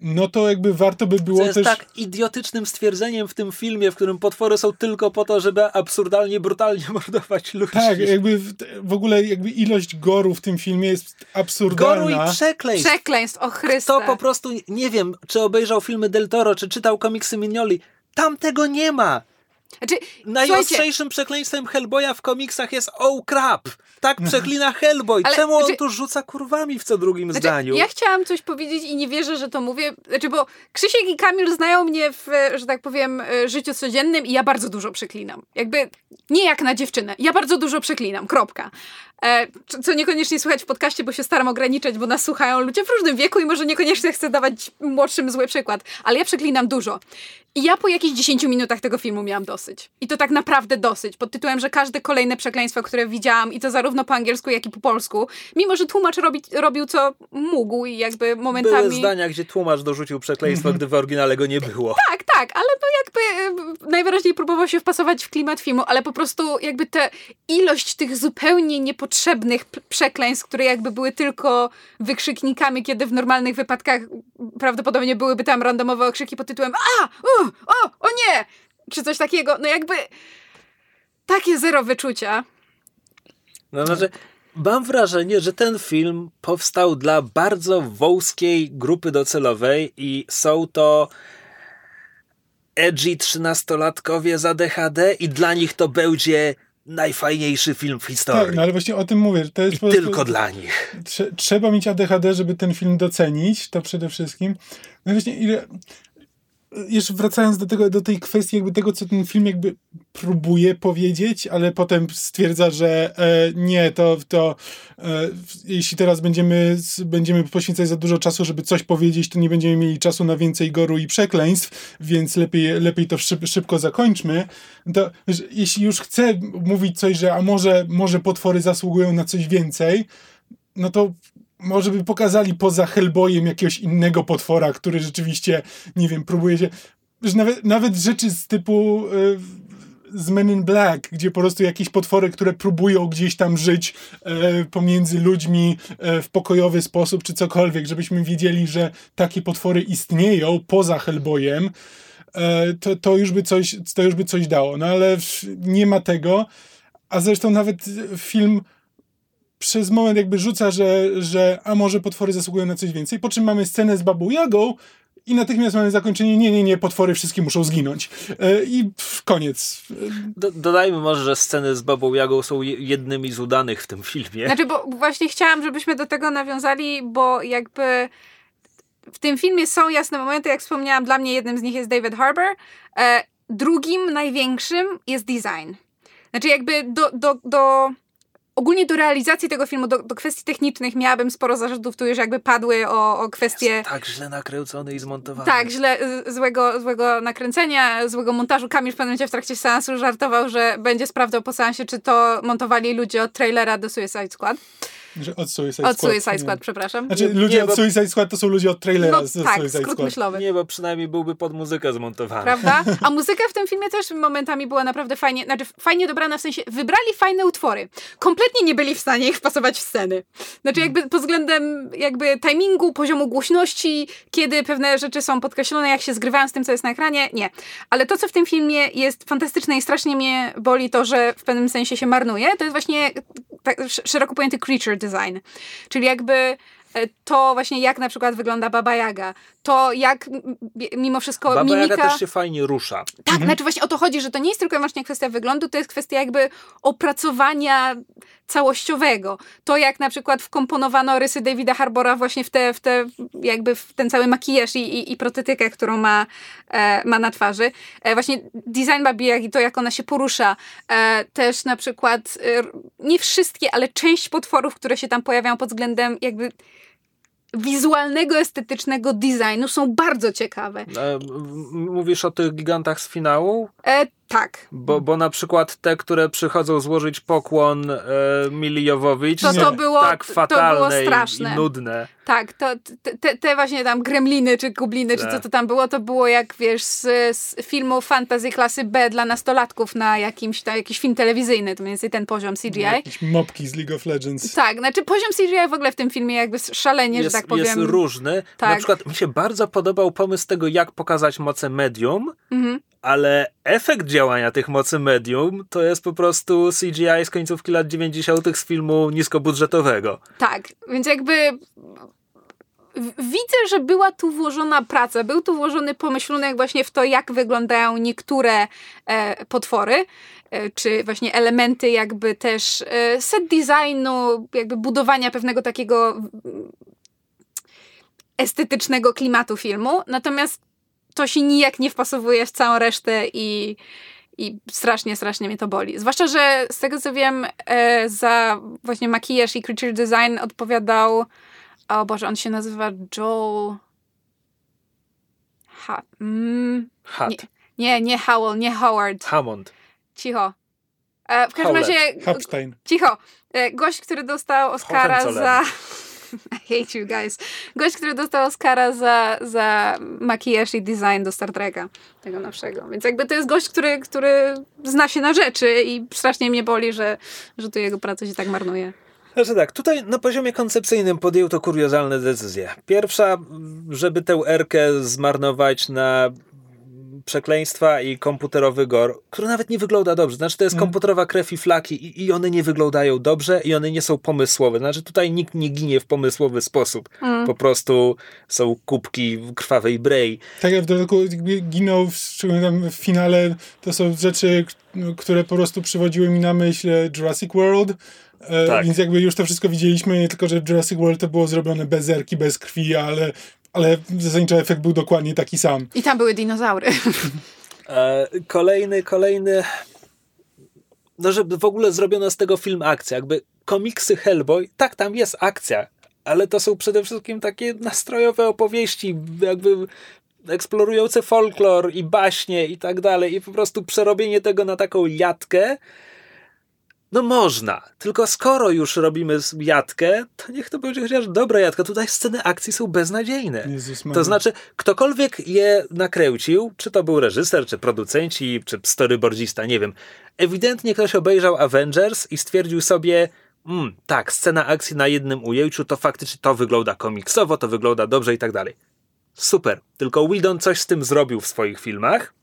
no to jakby warto by było Co jest też... tak idiotycznym stwierdzeniem w tym filmie, w którym potwory są tylko po to, żeby absurdalnie, brutalnie mordować ludzi. Tak, jakby w, w ogóle jakby ilość goru w tym filmie jest absurdalna. Goru i przekleństw. Przekleństw, o Chryste. To po prostu, nie wiem, czy obejrzał filmy Del Toro, czy czytał komiksy Mignoli. Tam tego nie ma. Znaczy, Najostrzejszym przekleństwem Hellboya w komiksach jest oh crap! Tak przeklina Hellboy. Ale, Czemu on znaczy- tu rzuca kurwami w co drugim Znaczy, zdaniu? ja chciałam coś powiedzieć i nie wierzę, że to mówię. Znaczy, bo Krzysiek i Kamil znają mnie w, że tak powiem, e, życiu codziennym i ja bardzo dużo przeklinam. Jakby nie jak na dziewczynę. Ja bardzo dużo przeklinam. Kropka. E, co- niekoniecznie słychać w podcaście, bo się staram ograniczać, bo nas słuchają ludzie w różnym wieku i może niekoniecznie chcę dawać młodszym zły przykład, ale ja przeklinam dużo. I ja po jakichś 10 minutach tego filmu miałam dosyć. I to tak naprawdę dosyć. Pod tytułem, że każde kolejne przekleństwo, które widziałam, i to zarówno po angielsku, jak i po polsku, mimo że tłumacz robi, robił co mógł i jakby momentami. Były zdania, gdzie tłumacz dorzucił przekleństwo, gdy w oryginale go nie było. Tak, tak, ale to jakby e, najwyraźniej próbował się wpasować w klimat filmu, ale po prostu jakby tę ilość tych zupełnie niepotrzebnych p- przekleństw, które jakby były tylko wykrzyknikami, kiedy w normalnych wypadkach prawdopodobnie byłyby tam randomowe okrzyki pod tytułem a, u, o, o nie, czy coś takiego, no jakby takie zero wyczucia. No, znaczy, mam wrażenie, że ten film powstał dla bardzo wąskiej grupy docelowej i są to edgy trzynastolatkowie z ADHD i dla nich to będzie najfajniejszy film w historii. Tak, no ale właśnie o tym mówię. To jest prostu- tylko dla nich. Trze- trzeba mieć ADHD, żeby ten film docenić, to przede wszystkim. No i właśnie ile... Jeszcze wracając do tego, do tej kwestii jakby tego, co ten film jakby próbuje powiedzieć, ale potem stwierdza, że e, nie, to, to e, jeśli teraz będziemy, będziemy poświęcać za dużo czasu, żeby coś powiedzieć, to nie będziemy mieli czasu na więcej goru i przekleństw, więc lepiej, lepiej to szyb, szybko zakończmy. To że jeśli już chcę mówić coś, że a może, może potwory zasługują na coś więcej, no to może by pokazali poza Hellboyem jakiegoś innego potwora, który rzeczywiście, nie wiem, próbuje się... Że nawet, nawet rzeczy z typu y, z Men in Black, gdzie po prostu jakieś potwory, które próbują gdzieś tam żyć e, pomiędzy ludźmi e, w pokojowy sposób, czy cokolwiek, żebyśmy wiedzieli, że takie potwory istnieją poza Hellboyem, e, to, to, już by coś, to już by coś dało. No ale nie ma tego, a zresztą nawet film przez moment jakby rzuca, że, że a może potwory zasługują na coś więcej, po czym mamy scenę z Babą Jagą i natychmiast mamy zakończenie, nie, nie, nie, potwory wszystkie muszą zginąć. E, I pff, koniec. Do, dodajmy może, że sceny z Babą Jagą są je- jednymi z udanych w tym filmie. Znaczy, bo właśnie chciałam, żebyśmy do tego nawiązali, bo jakby w tym filmie są jasne momenty, jak wspomniałam, dla mnie jednym z nich jest David Harbour. E, drugim największym jest design. Znaczy jakby do, do, do ogólnie do realizacji tego filmu, do, do kwestii technicznych miałabym sporo zarzutów tu już jakby padły o, o kwestie Tak źle nakręcony i zmontowany. tak, źle, y, złego, złego nakręcenia, złego montażu. Kamil w pewnym momencie w trakcie seansu żartował, że będzie sprawdzał po seansie, czy to montowali ludzie od trailera do Suicide Squad. Że od Suicide Od Squad. Suicide. Squad, przepraszam. Znaczy, ludzie nie, od bo- Suicide Squad to są ludzie od trailera No z tak, Suicide skrót Squad. myślowy. Nie, bo przynajmniej byłby pod muzykę zmontowany. Prawda? A muzyka w tym filmie też momentami była naprawdę fajnie, znaczy fajnie dobrana, w sensie wybrali fajne utwory. Kompletnie nie byli w stanie ich wpasować w sceny. Znaczy jakby pod względem jakby timingu, poziomu głośności, kiedy pewne rzeczy są podkreślone, jak się zgrywają z tym, co jest na ekranie, nie. Ale to, co w tym filmie jest fantastyczne i strasznie mnie boli to, że w pewnym sensie się marnuje, to jest właśnie tak sz- szeroko pojęty creature design. Czyli jakby to właśnie jak na przykład wygląda Baba Jaga, to jak mimo wszystko Baba mimika... Jaga też się fajnie rusza. Tak, znaczy właśnie o to chodzi, że to nie jest tylko i wyłącznie kwestia wyglądu, to jest kwestia jakby opracowania całościowego. To jak na przykład wkomponowano rysy Davida Harbora właśnie w te, w te jakby w ten cały makijaż i, i, i protetykę, którą ma, e, ma na twarzy. E, właśnie design Babi Jagi, to jak ona się porusza. E, też na przykład e, nie wszystkie, ale część potworów, które się tam pojawiają pod względem jakby wizualnego, estetycznego designu są bardzo ciekawe. E, Mówisz o tych gigantach z finału? E, tak. Bo, bo na przykład te, które przychodzą złożyć pokłon e, Mili Jowowicz, To- to było- tak to fatalne było i- straszne. i nudne. Tak, to, te- te, właśnie tam gremliny, czy gubliny, czy Tak. co to tam było, to było jak, wiesz, z, z filmu fantasy klasy B dla nastolatków na jakimś, na jakiś film telewizyjny, to mniej więcej ten poziom CGI. Jakieś mopki z League of Legends. Tak, znaczy poziom CGI w ogóle w tym filmie jakby szalenie, Jest, że tak powiem. jest różny. Tak. Na przykład mi się bardzo podobał pomysł tego, jak pokazać moce medium, Mhm. Ale efekt działania tych mocy medium to jest po prostu CGI z końcówki lat 90. z filmu niskobudżetowego. Tak, więc jakby widzę, że była tu włożona praca, był tu włożony pomyślunek właśnie w to, jak wyglądają niektóre e, potwory, e, czy właśnie elementy jakby też e, set designu, jakby budowania pewnego takiego mm, estetycznego klimatu filmu. Natomiast to się nijak nie wpasowuje w całą resztę i i strasznie, strasznie mnie to boli. Zwłaszcza, że z tego co wiem, e, za właśnie makijaż i creature design odpowiadał. O Boże, on się nazywa Joel. Ha. Mm, Hat. nie, nie, nie Howell, nie Howard. Hammond. Cicho. E, w każdym Howlett. razie. Hapstein. Cicho. E, gość, który dostał Oscara za. I hate you guys. Gość, który dostał Oscara za, za makijaż i design do Star Treka, tego nowszego. Więc jakby to jest gość, który, który zna się na rzeczy i strasznie mnie boli, że, że tu jego praca się tak marnuje. Znaczy tak, tutaj na poziomie koncepcyjnym podjął to kuriozalne decyzje. Pierwsza, żeby tę erkę zmarnować na przekleństwa i komputerowy gor, który nawet nie wygląda dobrze. Znaczy, to jest komputerowa krew i flaki i, i one nie wyglądają dobrze i one nie są pomysłowe. Znaczy, tutaj nikt nie ginie w pomysłowy sposób. Po prostu są kubki krwawej brei. Tak jak w dodatku jakby ginął, w- w finale, to są rzeczy, k- które po prostu przywodziły mi na myśl Jurassic World. E, Tak. Więc jakby już to wszystko widzieliśmy, nie tylko, że Jurassic World to było zrobione bez erki, bez krwi, ale, ale zasadniczo efekt był dokładnie taki sam. I tam były dinozaury. E, kolejny, kolejny. No, żeby w ogóle zrobiono z tego film akcja. Jakby komiksy Hellboy, tak, tam jest akcja, ale to są przede wszystkim takie nastrojowe opowieści, jakby eksplorujące folklor i baśnie i tak dalej. I po prostu przerobienie tego na taką jatkę. No można, tylko skoro już robimy jatkę, to niech to będzie chociaż dobra jatka. Tutaj sceny akcji są beznadziejne. Jezus. To znaczy, ktokolwiek je nakręcił, czy to był reżyser, czy producenci, czy storyboardzista, nie wiem. Ewidentnie ktoś obejrzał Avengers i stwierdził sobie, mm, tak, scena akcji na jednym ujęciu, to faktycznie to wygląda komiksowo, to wygląda dobrze i tak dalej. Super. Tylko Whedon coś z tym zrobił w swoich filmach,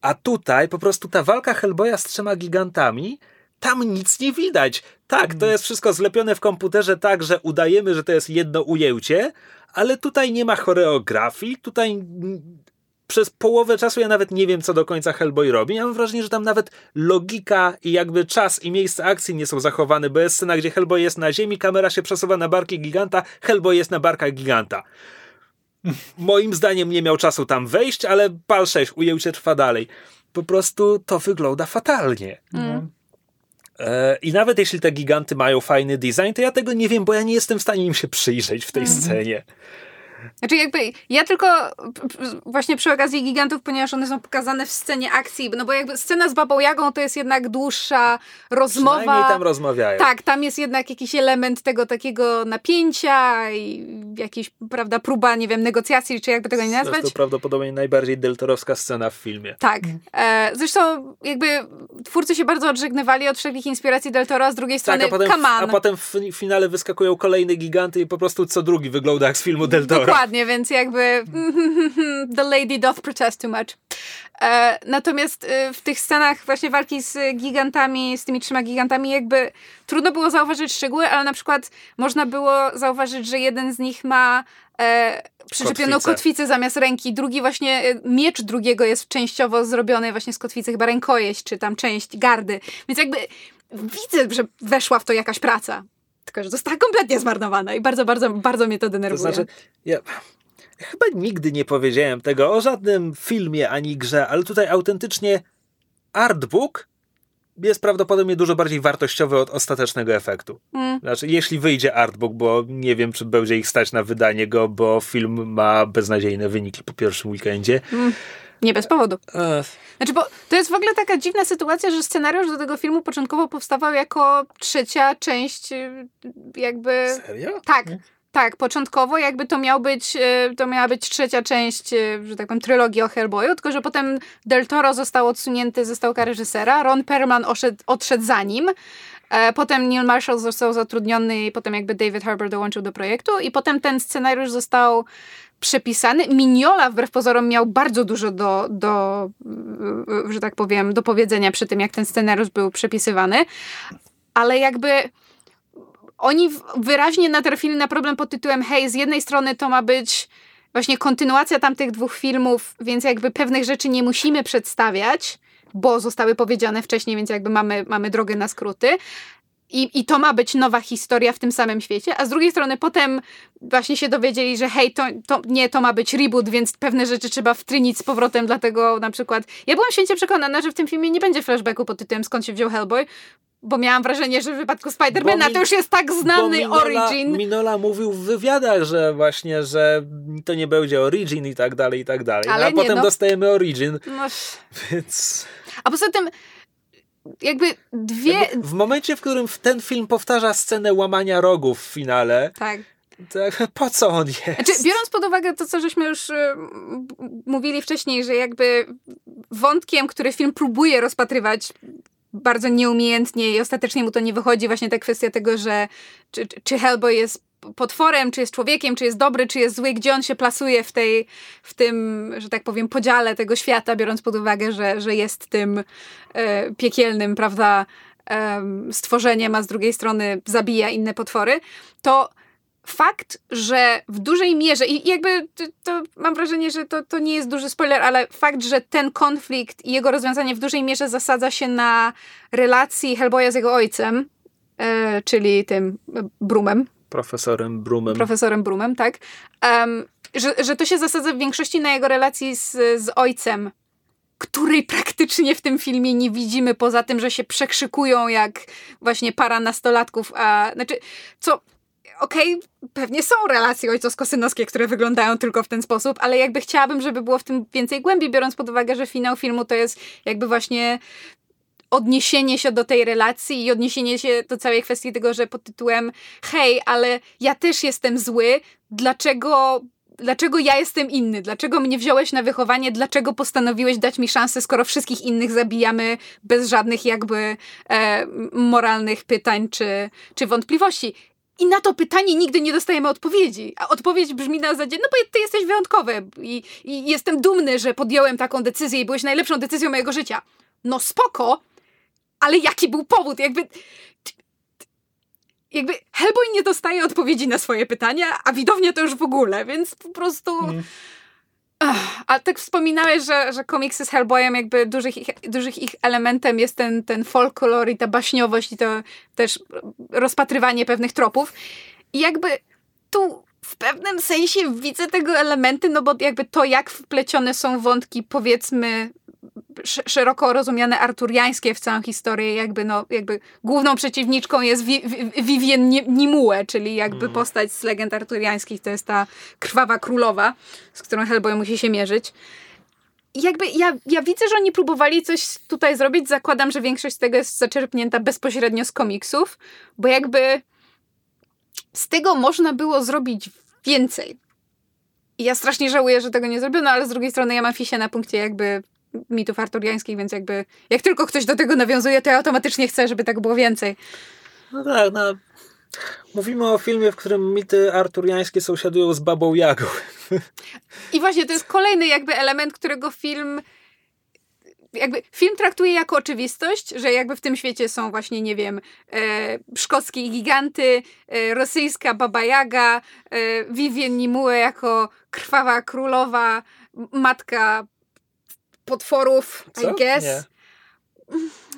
a tutaj po prostu ta walka Hellboya z trzema gigantami, tam nic nie widać. Tak, to jest wszystko zlepione w komputerze tak, że udajemy, że to jest jedno ujęcie, ale tutaj nie ma choreografii, tutaj przez połowę czasu ja nawet nie wiem, co do końca Hellboy robi. Ja mam wrażenie, że tam nawet logika i jakby czas i miejsce akcji nie są zachowane, bo jest scena, gdzie Hellboy jest na ziemi, kamera się przesuwa na barki giganta, Hellboy jest na barkach giganta. Moim zdaniem nie miał czasu tam wejść, ale pal 6, ujęcie trwa dalej. Po prostu to wygląda fatalnie. Mm. E, I nawet jeśli te giganty mają fajny design, to ja tego nie wiem, bo ja nie jestem w stanie im się przyjrzeć w tej scenie. Znaczy jakby, ja tylko właśnie przy okazji gigantów, ponieważ one są pokazane w scenie akcji, no bo jakby scena z Babą Jagą to jest jednak dłuższa rozmowa. Przynajmniej tam rozmawiają. Tak, tam jest jednak jakiś element tego takiego napięcia i jakiś, prawda, próba, nie wiem, negocjacji, czy jakby tego nie nazwać. To prawdopodobnie najbardziej deltorowska scena w filmie. Tak. E, zresztą jakby twórcy się bardzo odżegnywali od wszelkich inspiracji Del Toro, a z drugiej Tak, strony a potem, come a potem w fi- finale wyskakują kolejne giganty i po prostu co drugi wygląda jak z filmu Del Toro. Dokładnie, więc jakby the lady doth protest too much. E, natomiast e, w tych scenach właśnie walki z gigantami, z tymi trzema gigantami, jakby trudno było zauważyć szczegóły, ale na przykład można było zauważyć, że jeden z nich ma e, przyczepioną Kotwicę. zamiast ręki, drugi właśnie, e, miecz drugiego jest częściowo zrobiony właśnie z kotwicy, chyba rękojeść, czy tam część gardy. Więc jakby widzę, że weszła w to jakaś praca. Tylko, że została kompletnie zmarnowana i bardzo, bardzo, bardzo mnie to To denerwuje. znaczy, ja, chyba nigdy nie powiedziałem tego o żadnym filmie ani grze, ale tutaj autentycznie artbook jest prawdopodobnie dużo bardziej wartościowy od ostatecznego efektu. Mm. Znaczy, jeśli wyjdzie artbook, bo nie wiem, czy będzie ich stać na wydanie go, bo film ma beznadziejne wyniki po pierwszym weekendzie. Nie bez powodu. Znaczy, bo to jest w ogóle taka dziwna sytuacja, że scenariusz do tego filmu początkowo powstawał jako trzecia część y, jakby... serio? Tak, tak, początkowo jakby to miał być, y, to miała być trzecia część, y, że tak powiem, trylogii o Hellboyu, tylko że potem Del Toro został odsunięty ze stołka reżysera, Ron Perlman oszedł, odszedł za nim, e, potem Neil Marshall został zatrudniony i potem jakby David Harbour dołączył do projektu i potem ten scenariusz został przepisany. Mignola wbrew pozorom miał bardzo dużo do, do, y, że tak powiem, do powiedzenia przy tym, jak ten scenariusz był przepisywany, ale jakby oni wyraźnie natrafili na problem pod tytułem hej, z jednej strony to ma być właśnie kontynuacja tamtych dwóch filmów, więc jakby pewnych rzeczy nie musimy przedstawiać, bo zostały powiedziane wcześniej, więc jakby mamy, mamy drogę na skróty. I, I to ma być nowa historia w tym samym świecie, a z drugiej strony potem właśnie się dowiedzieli, że hej, to, to nie, to ma być reboot, więc pewne rzeczy trzeba wtrynić z powrotem, dlatego na przykład ja byłam święcie przekonana, że w tym filmie nie będzie flashbacku pod tytułem skąd się wziął Hellboy, bo miałam wrażenie, że w wypadku Spidermana to już jest tak znany Minola, origin. Minola mówił w wywiadach, że właśnie, że to nie będzie origin i tak dalej, i tak dalej. No, a nie, potem no. dostajemy origin, no. więc... A poza tym jakby dwie... Jakby w momencie, w którym ten film powtarza scenę łamania rogów w finale, tak. To po co on jest? Znaczy, biorąc pod uwagę to, co żeśmy już y, mówili wcześniej, że jakby wątkiem, który film próbuje rozpatrywać bardzo nieumiejętnie i ostatecznie mu to nie wychodzi, właśnie ta kwestia tego, że czy, czy Hellboy jest potworem, czy jest człowiekiem, czy jest dobry, czy jest zły, gdzie on się plasuje w tej, w tym, że tak powiem, podziale tego świata, biorąc pod uwagę, że, że jest tym e, piekielnym, prawda, e, stworzeniem, a z drugiej strony zabija inne potwory, to fakt, że w dużej mierze, i jakby to, to, mam wrażenie, że to, to nie jest duży spoiler, ale fakt, że ten konflikt i jego rozwiązanie w dużej mierze zasadza się na relacji Hellboya z jego ojcem, e, czyli tym Brumem, Profesorem Brumem. Profesorem Brumem, tak. Um, że, że to się zasadza w większości na jego relacji z, z ojcem, której praktycznie w tym filmie nie widzimy, poza tym, że się przekrzykują jak właśnie para nastolatków, a znaczy, co okej, okay, pewnie są relacje ojcowsko-synowskie, które wyglądają tylko w ten sposób, ale jakby chciałabym, żeby było w tym więcej głębi, biorąc pod uwagę, że finał filmu to jest jakby właśnie odniesienie się do tej relacji i odniesienie się do całej kwestii tego, że pod tytułem hej, ale ja też jestem zły, dlaczego dlaczego ja jestem inny, dlaczego mnie wziąłeś na wychowanie, dlaczego postanowiłeś dać mi szansę, skoro wszystkich innych zabijamy bez żadnych jakby e, moralnych pytań czy, czy wątpliwości. I na to pytanie nigdy nie dostajemy odpowiedzi. A odpowiedź brzmi na zasadzie, no bo ty jesteś wyjątkowy i, i jestem dumny, że podjąłem taką decyzję i byłeś najlepszą decyzją mojego życia. No spoko, ale jaki był powód? Jakby jakby Hellboy nie dostaje odpowiedzi na swoje pytania, a widownia to już w ogóle, więc po prostu... Mm. A tak wspominałeś, że, że komiksy z Hellboyem jakby dużych ich, dużych ich elementem jest ten, ten folklor i ta baśniowość i to też rozpatrywanie pewnych tropów. I jakby tu w pewnym sensie widzę tego elementy, no bo jakby to, jak wplecione są wątki, powiedzmy, szeroko rozumiane arturiańskie w całą historię, jakby, no, jakby główną przeciwniczką jest Vivien Nimue, czyli jakby mm. postać z legend arturiańskich, to jest ta krwawa królowa, z którą Hellboy musi się mierzyć. I jakby ja, ja widzę, że oni próbowali coś tutaj zrobić, zakładam, że większość z tego jest zaczerpnięta bezpośrednio z komiksów, bo jakby z tego można było zrobić więcej. I ja strasznie żałuję, że tego nie zrobiono, ale z drugiej strony ja mam fisie na punkcie jakby mitów arturiańskich, więc jakby jak tylko ktoś do tego nawiązuje, to ja automatycznie chcę, żeby tak było więcej. No tak, no. Mówimy o filmie, w którym mity arturiańskie sąsiadują z Babą Jagą. I właśnie to jest kolejny jakby element, którego film jakby film traktuje jako oczywistość, że jakby w tym świecie są właśnie, nie wiem, e, szkockie giganty, e, rosyjska Baba Jaga, e, Vivien Nimue jako krwawa królowa, matka potworów, Co? I guess. Nie.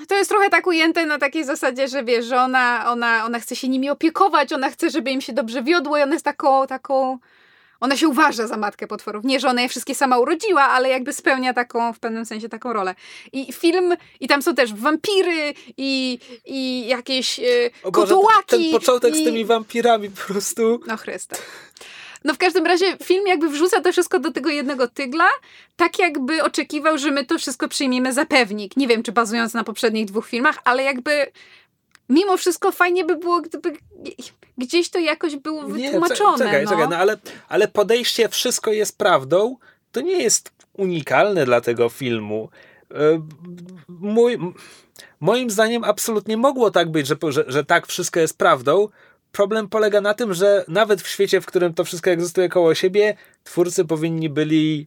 To jest trochę tak ujęte na takiej zasadzie, że wiesz, że ona, ona, ona chce się nimi opiekować, ona chce, żeby im się dobrze wiodło i ona jest taką, taką ona się uważa za matkę potworów. Nie, że ona je wszystkie sama urodziła, ale jakby spełnia taką, w pewnym sensie taką rolę. I film, i tam są też wampiry i, i jakieś Boże, kotołaki. Ten początek i... z tymi wampirami po prostu. No Chryste. No w każdym razie film jakby wrzuca to wszystko do tego jednego tygla, tak jakby oczekiwał, że my to wszystko przyjmiemy za pewnik. Nie wiem, czy bazując na poprzednich dwóch filmach, ale jakby mimo wszystko fajnie by było, gdyby gdzieś to jakoś było wytłumaczone. Nie, czekaj, no. czekaj, no ale, ale podejście wszystko jest prawdą, to nie jest unikalne dla tego filmu. E, mój, moim zdaniem absolutnie mogło tak być, że, że, że tak wszystko jest prawdą, problem polega na tym, że nawet w świecie, w którym to wszystko egzystuje koło siebie, twórcy powinni byli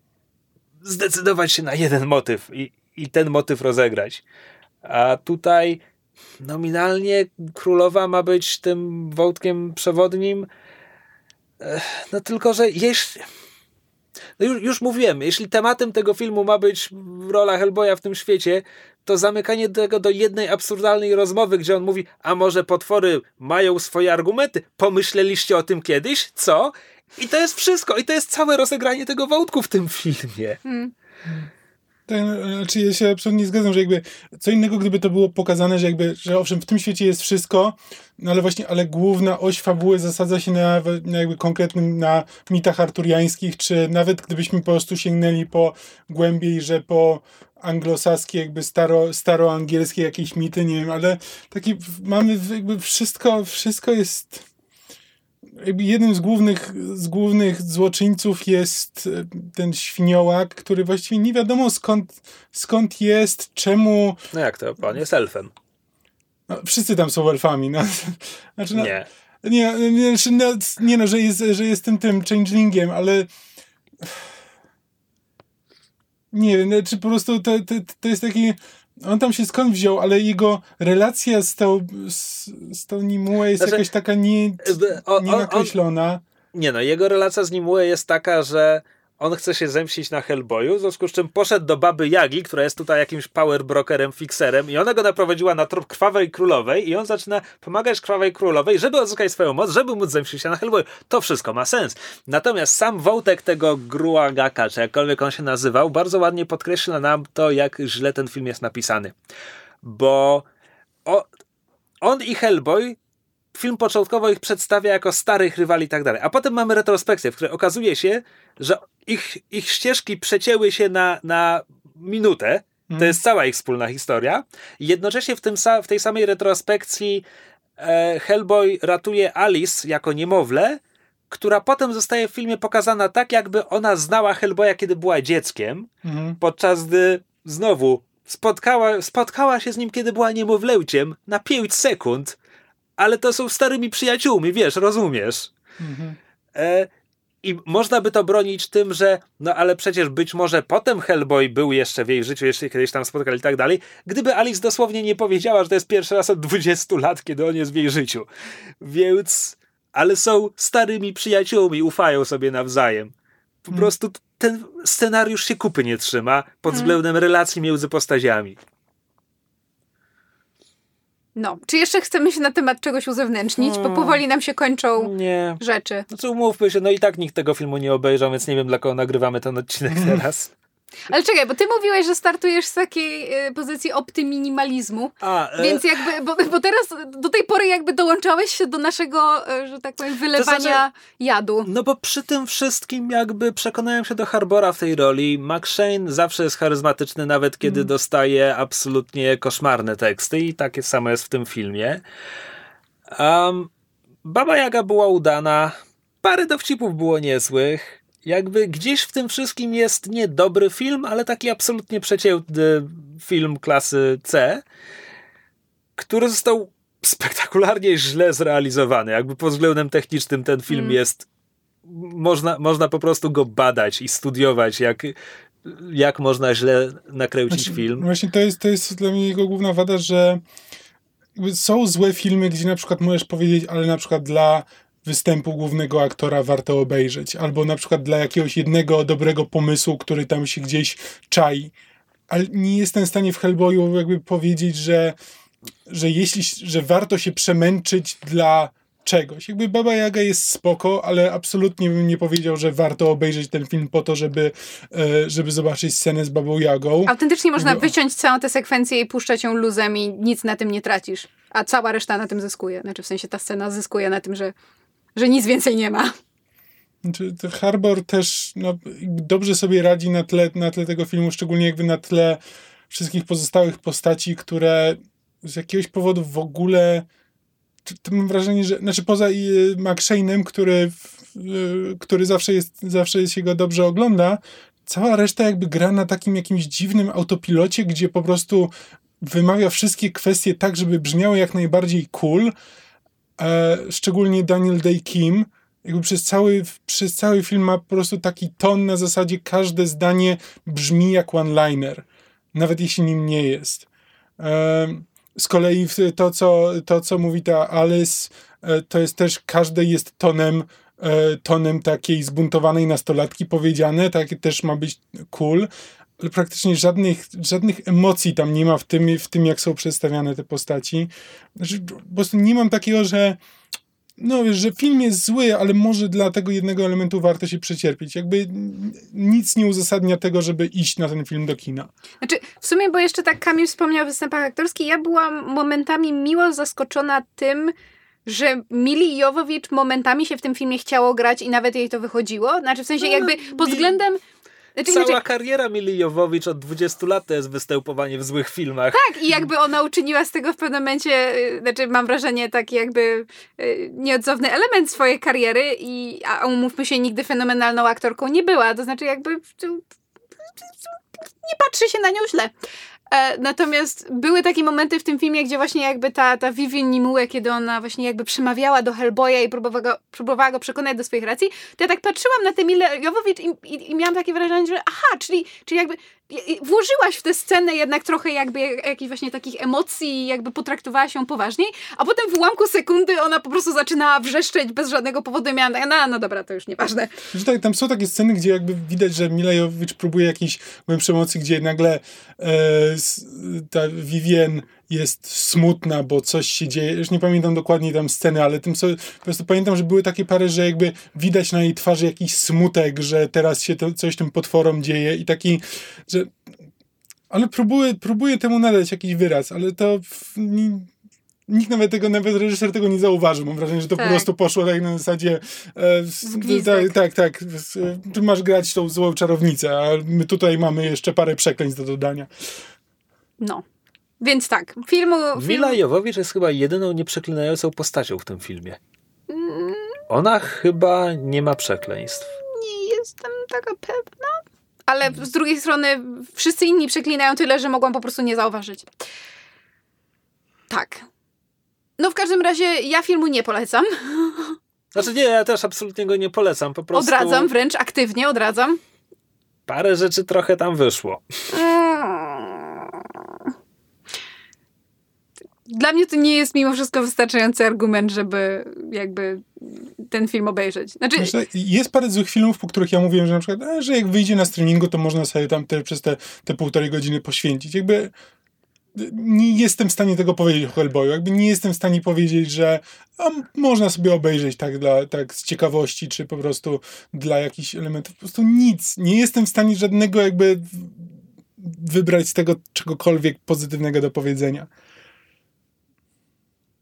zdecydować się na jeden motyw i, i ten motyw rozegrać. A tutaj nominalnie królowa ma być tym wątkiem przewodnim. No tylko, że jeśli. No już, już mówiłem, jeśli tematem tego filmu ma być rola Hellboya w tym świecie, to zamykanie tego do jednej absurdalnej rozmowy, gdzie on mówi, a może potwory mają swoje argumenty? Pomyśleliście o tym kiedyś? Co? I to jest wszystko. I to jest całe rozegranie tego wątku w tym filmie. Hmm. Tak, znaczy ja się absolutnie zgadzam, że jakby co innego, gdyby to było pokazane, że jakby, że owszem, w tym świecie jest wszystko, no ale właśnie, ale główna oś fabuły zasadza się na, na jakby konkretnym, na mitach arturiańskich, czy nawet gdybyśmy po prostu sięgnęli po głębiej, że po anglosaskie, jakby staro, staroangielskie jakieś mity, nie wiem, ale taki mamy jakby wszystko, wszystko jest jakby jednym z głównych, z głównych złoczyńców jest e, ten świniołak, który właściwie nie wiadomo skąd, skąd jest, czemu... No jak to? Pan jest elfem. No, wszyscy tam są elfami. No. Znaczy, no, nie. Nie, nie, znaczy, no, nie no, że jest, że jest tym, tym changelingiem, ale nie wiem, czy znaczy po prostu to, to, to jest taki on tam się skąd wziął, ale jego relacja z tą, z, z tą Nimue jest znaczy, jakaś taka nie, nienakreślona. nie no, jego relacja z Nimue jest taka, że on chce się zemścić na Hellboyu, w związku z czym poszedł do baby Jagi, która jest tutaj jakimś power brokerem, fixerem i ona go naprowadziła na trop Krwawej Królowej i on zaczyna pomagać Krwawej Królowej, żeby odzyskać swoją moc, żeby móc zemścić się na Hellboyu. To wszystko ma sens. Natomiast sam wątek tego Gruagaka, czy jakkolwiek on się nazywał, bardzo ładnie podkreśla nam to, jak źle ten film jest napisany. Bo o, on i Hellboy film początkowo ich przedstawia jako starych rywali i tak dalej. A potem mamy retrospekcję, w której okazuje się, że ich, ich ścieżki przecięły się na, na minutę. To mhm. jest cała ich wspólna historia. Jednocześnie w, tym, w tej samej retrospekcji e, Hellboy ratuje Alice jako niemowlę, która potem zostaje w filmie pokazana tak, jakby ona znała Hellboya, kiedy była dzieckiem, mhm. podczas gdy znowu spotkała, spotkała się z nim, kiedy była niemowlęciem na 5 sekund ale to są starymi przyjaciółmi, wiesz, rozumiesz. Mhm. E, I można by to bronić tym, że no ale przecież być może potem Hellboy był jeszcze w jej życiu, jeszcze kiedyś tam spotkali i tak dalej, gdyby Alice dosłownie nie powiedziała, że to jest pierwszy raz od 20 lat, kiedy on jest w jej życiu. Więc, ale są starymi przyjaciółmi, ufają sobie nawzajem. Po hmm. prostu ten scenariusz się kupy nie trzyma pod hmm. względem relacji między postaciami. No, czy jeszcze chcemy się na temat czegoś uzewnętrznić, hmm. bo powoli nam się kończą nie. rzeczy. Znaczy umówmy się, no i tak nikt tego filmu nie obejrzał, więc nie wiem dla kogo nagrywamy ten odcinek teraz. Ale czekaj, bo ty mówiłeś, że startujesz z takiej y, pozycji optyminimalizmu, A, e... więc jakby, bo, bo, teraz do tej pory jakby dołączałeś się do naszego, e, że tak powiem, wylewania to znaczy, jadu. No bo przy tym wszystkim jakby przekonałem się do Harbora w tej roli. McShane zawsze jest charyzmatyczny, nawet kiedy mm. dostaje absolutnie koszmarne teksty i takie samo jest w tym filmie. Um, Baba Jaga była udana, parę dowcipów było niezłych, jakby gdzieś w tym wszystkim jest nie dobry film, ale taki absolutnie przeciętny film klasy C, który został spektakularnie źle zrealizowany. Jakby pod względem technicznym ten film mm. jest. Można, można po prostu go badać i studiować, jak, jak można źle nakręcić znaczy, film. Właśnie to jest, to jest dla mnie jego główna wada, że są złe filmy, gdzie na przykład możesz powiedzieć, ale na przykład dla występu głównego aktora warto obejrzeć, albo na przykład dla jakiegoś jednego dobrego pomysłu, który tam się gdzieś czai. Ale nie jestem w stanie w Hellboyu jakby powiedzieć, że, że jeśli, że warto się przemęczyć dla czegoś. Jakby Baba Jaga jest spoko, ale absolutnie bym nie powiedział, że warto obejrzeć ten film po to, żeby, e, żeby zobaczyć scenę z Babą Jagą. Autentycznie można wyciąć całą tę sekwencję i puszczać ją luzem i nic na tym nie tracisz. A cała reszta na tym zyskuje. Znaczy w sensie ta scena zyskuje na tym, że że nic więcej nie ma. Znaczy, Harbor też no, dobrze sobie radzi na tle, na tle tego filmu, szczególnie jakby na tle wszystkich pozostałych postaci, które z jakiegoś powodu w ogóle to mam wrażenie, że znaczy poza McShane'em, który, który zawsze jest, zawsze się go dobrze ogląda, cała reszta jakby gra na takim jakimś dziwnym autopilocie, gdzie po prostu wymawia wszystkie kwestie tak, żeby brzmiały jak najbardziej cool, szczególnie Daniel Day Kim, jakby przez cały, przez cały film ma po prostu taki ton na zasadzie każde zdanie brzmi jak one-liner, nawet jeśli nim nie jest. E, z kolei to, co, to, co mówi ta Alice, e, to jest też, każdy jest tonem e, tonem takiej zbuntowanej nastolatki powiedziane, takie też ma być cool, praktycznie żadnych, żadnych emocji tam nie ma w tym, w tym, jak są przedstawiane te postaci. Znaczy, po prostu nie mam takiego, że no wiesz, że film jest zły, ale może dla tego jednego elementu warto się przecierpieć. Jakby nic nie uzasadnia tego, żeby iść na ten film do kina. Znaczy, w sumie, bo jeszcze tak Kamil wspomniał o występach aktorskich, ja byłam momentami miło zaskoczona tym, że Mili Jowowicz momentami się w tym filmie chciało grać i nawet jej to wychodziło. Znaczy, w sensie no, jakby pod względem znaczy, Cała znaczy... kariera Mili Jowowicz od 20 lat to jest występowanie w złych filmach. Tak, i jakby ona uczyniła z tego w pewnym momencie, y, znaczy mam wrażenie, taki jakby y, nieodzowny element swojej kariery, i, a umówmy się, nigdy fenomenalną aktorką nie była. To znaczy jakby nie patrzy się na nią źle. E, natomiast były takie momenty w tym filmie, gdzie właśnie jakby ta, ta Vivian Nimue, kiedy ona właśnie jakby przemawiała do Hellboya i próbowała go, próbowała go przekonać do swoich racji, to ja tak patrzyłam na tę Milę Jowowicz i, i, i miałam takie wrażenie, że aha, czyli, czyli jakby włożyłaś w tę scenę jednak trochę jakby jakichś właśnie takich emocji, jakby potraktowała się poważniej, a potem w ułamku sekundy ona po prostu zaczynała wrzeszczeć bez żadnego powodu tak, no, no dobra, to już nieważne. Tak, tam są takie sceny, gdzie jakby widać, że Milejowicz próbuje jakiejś głębszej emocji, gdzie nagle e, ta Vivien jest smutna, bo coś się dzieje. Już nie pamiętam dokładnie tam sceny, ale tym co, po prostu pamiętam, że były takie pary, że jakby widać na jej twarzy jakiś smutek, że teraz się to, coś tym potworom dzieje i taki, że ale próbuję, próbuję temu nadać jakiś wyraz, ale to w, nie, nikt nawet tego, nawet reżyser tego nie zauważył. Mam wrażenie, że to tak. po prostu poszło tak na zasadzie e, tak, tak, tak. Ty masz grać tą złą czarownicę, a my tutaj mamy jeszcze parę przekleństw do dodania. No. Więc tak, filmu... Film... Mila Jowowicz jest chyba jedyną nieprzeklinającą postacią w tym filmie. Ona chyba nie ma przekleństw. Nie jestem taka pewna. Ale z drugiej strony wszyscy inni przeklinają tyle, że mogłam po prostu nie zauważyć. Tak. No w każdym razie ja filmu nie polecam. Znaczy nie, ja też absolutnie go nie polecam. Po prostu... Odradzam wręcz, aktywnie odradzam. Parę rzeczy trochę tam wyszło. Mm. Dla mnie to nie jest mimo wszystko wystarczający argument, żeby jakby ten film obejrzeć. Znaczy... Myślę, jest parę złych filmów, po których ja mówiłem, że na przykład, e, że jak wyjdzie na streamingu, to można sobie tam te, przez te, te półtorej godziny poświęcić. Jakby nie jestem w stanie tego powiedzieć o Hellboyu. Jakby nie jestem w stanie powiedzieć, że można sobie obejrzeć tak, dla, tak z ciekawości, czy po prostu dla jakichś elementów. Po prostu nic. Nie jestem w stanie żadnego jakby wybrać z tego czegokolwiek pozytywnego do powiedzenia.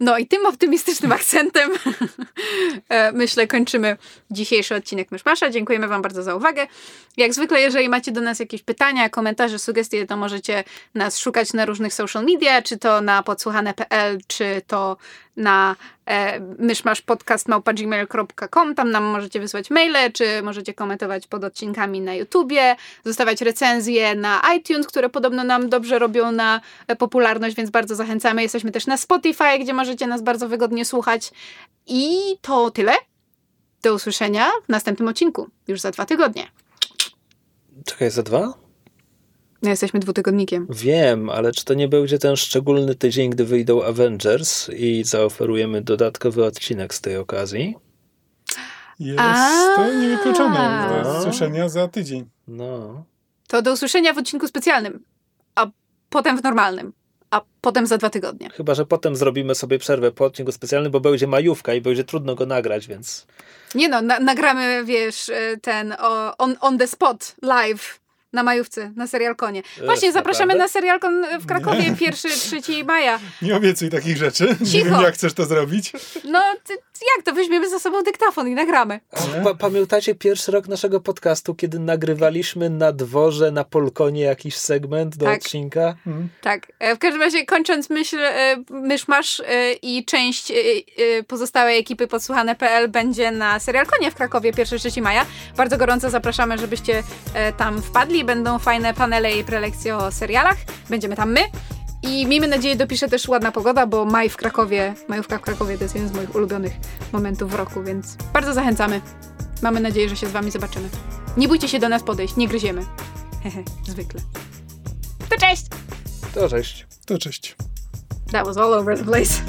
No i tym optymistycznym akcentem e, myślę kończymy dzisiejszy odcinek Myszmasza. Dziękujemy Wam bardzo za uwagę. Jak zwykle, jeżeli macie do nas jakieś pytania, komentarze, sugestie, to możecie nas szukać na różnych social media, czy to na podsłuchane.pl, czy to na e, myszmaszpodcast.gmail.com. Tam nam możecie wysłać maile, czy możecie komentować pod odcinkami na YouTubie, zostawiać recenzje na iTunes, które podobno nam dobrze robią na e, popularność, więc bardzo zachęcamy. Jesteśmy też na Spotify, gdzie możecie nas bardzo wygodnie słuchać. I to tyle. Do usłyszenia w następnym odcinku, już za dwa tygodnie. Czekaj, za dwa? No, jesteśmy dwutygodnikiem. Wiem, ale czy to nie będzie ten szczególny tydzień, gdy wyjdą Avengers i zaoferujemy dodatkowy odcinek z tej okazji? Jest to niewykluczone. Do usłyszenia za tydzień. No. To do usłyszenia w odcinku specjalnym, a potem w normalnym a potem za dwa tygodnie. Chyba, że potem zrobimy sobie przerwę po odcinku specjalnym, bo będzie majówka i będzie trudno go nagrać, więc... Nie no, na nagramy, wiesz, y, ten on, on the spot, live na majówce, na serialkonie. Właśnie, Jest, zapraszamy naprawdę? na serialkon w Krakowie 1-3 maja. Nie obiecuj takich rzeczy. Cicho. Nie wiem, jak chcesz to zrobić. No, ty, jak to? Weźmiemy za sobą dyktafon i nagramy. Pa pamiętacie pierwszy rok naszego podcastu, kiedy nagrywaliśmy na dworze, na Polkonie jakiś segment do tak. odcinka? Mhm. Tak. E, w każdym razie, kończąc myśl, e, myszmasz e, i część pozostałej ekipy podsłuchane.pl będzie na serialkonie w Krakowie 1-3 maja. Bardzo gorąco zapraszamy, żebyście tam wpadli. Będą fajne panele i prelekcje o serialach. Będziemy tam my. I miejmy nadzieję, dopisze też ładna pogoda, bo maj w Krakowie, majówka w Krakowie to jest jeden z moich ulubionych momentów w roku, więc bardzo zachęcamy. Mamy nadzieję, że się z wami zobaczymy. Nie bójcie się do nas podejść, nie gryziemy. Hehe, zwykle. To cześć! To cześć. To cześć. That was all over the place.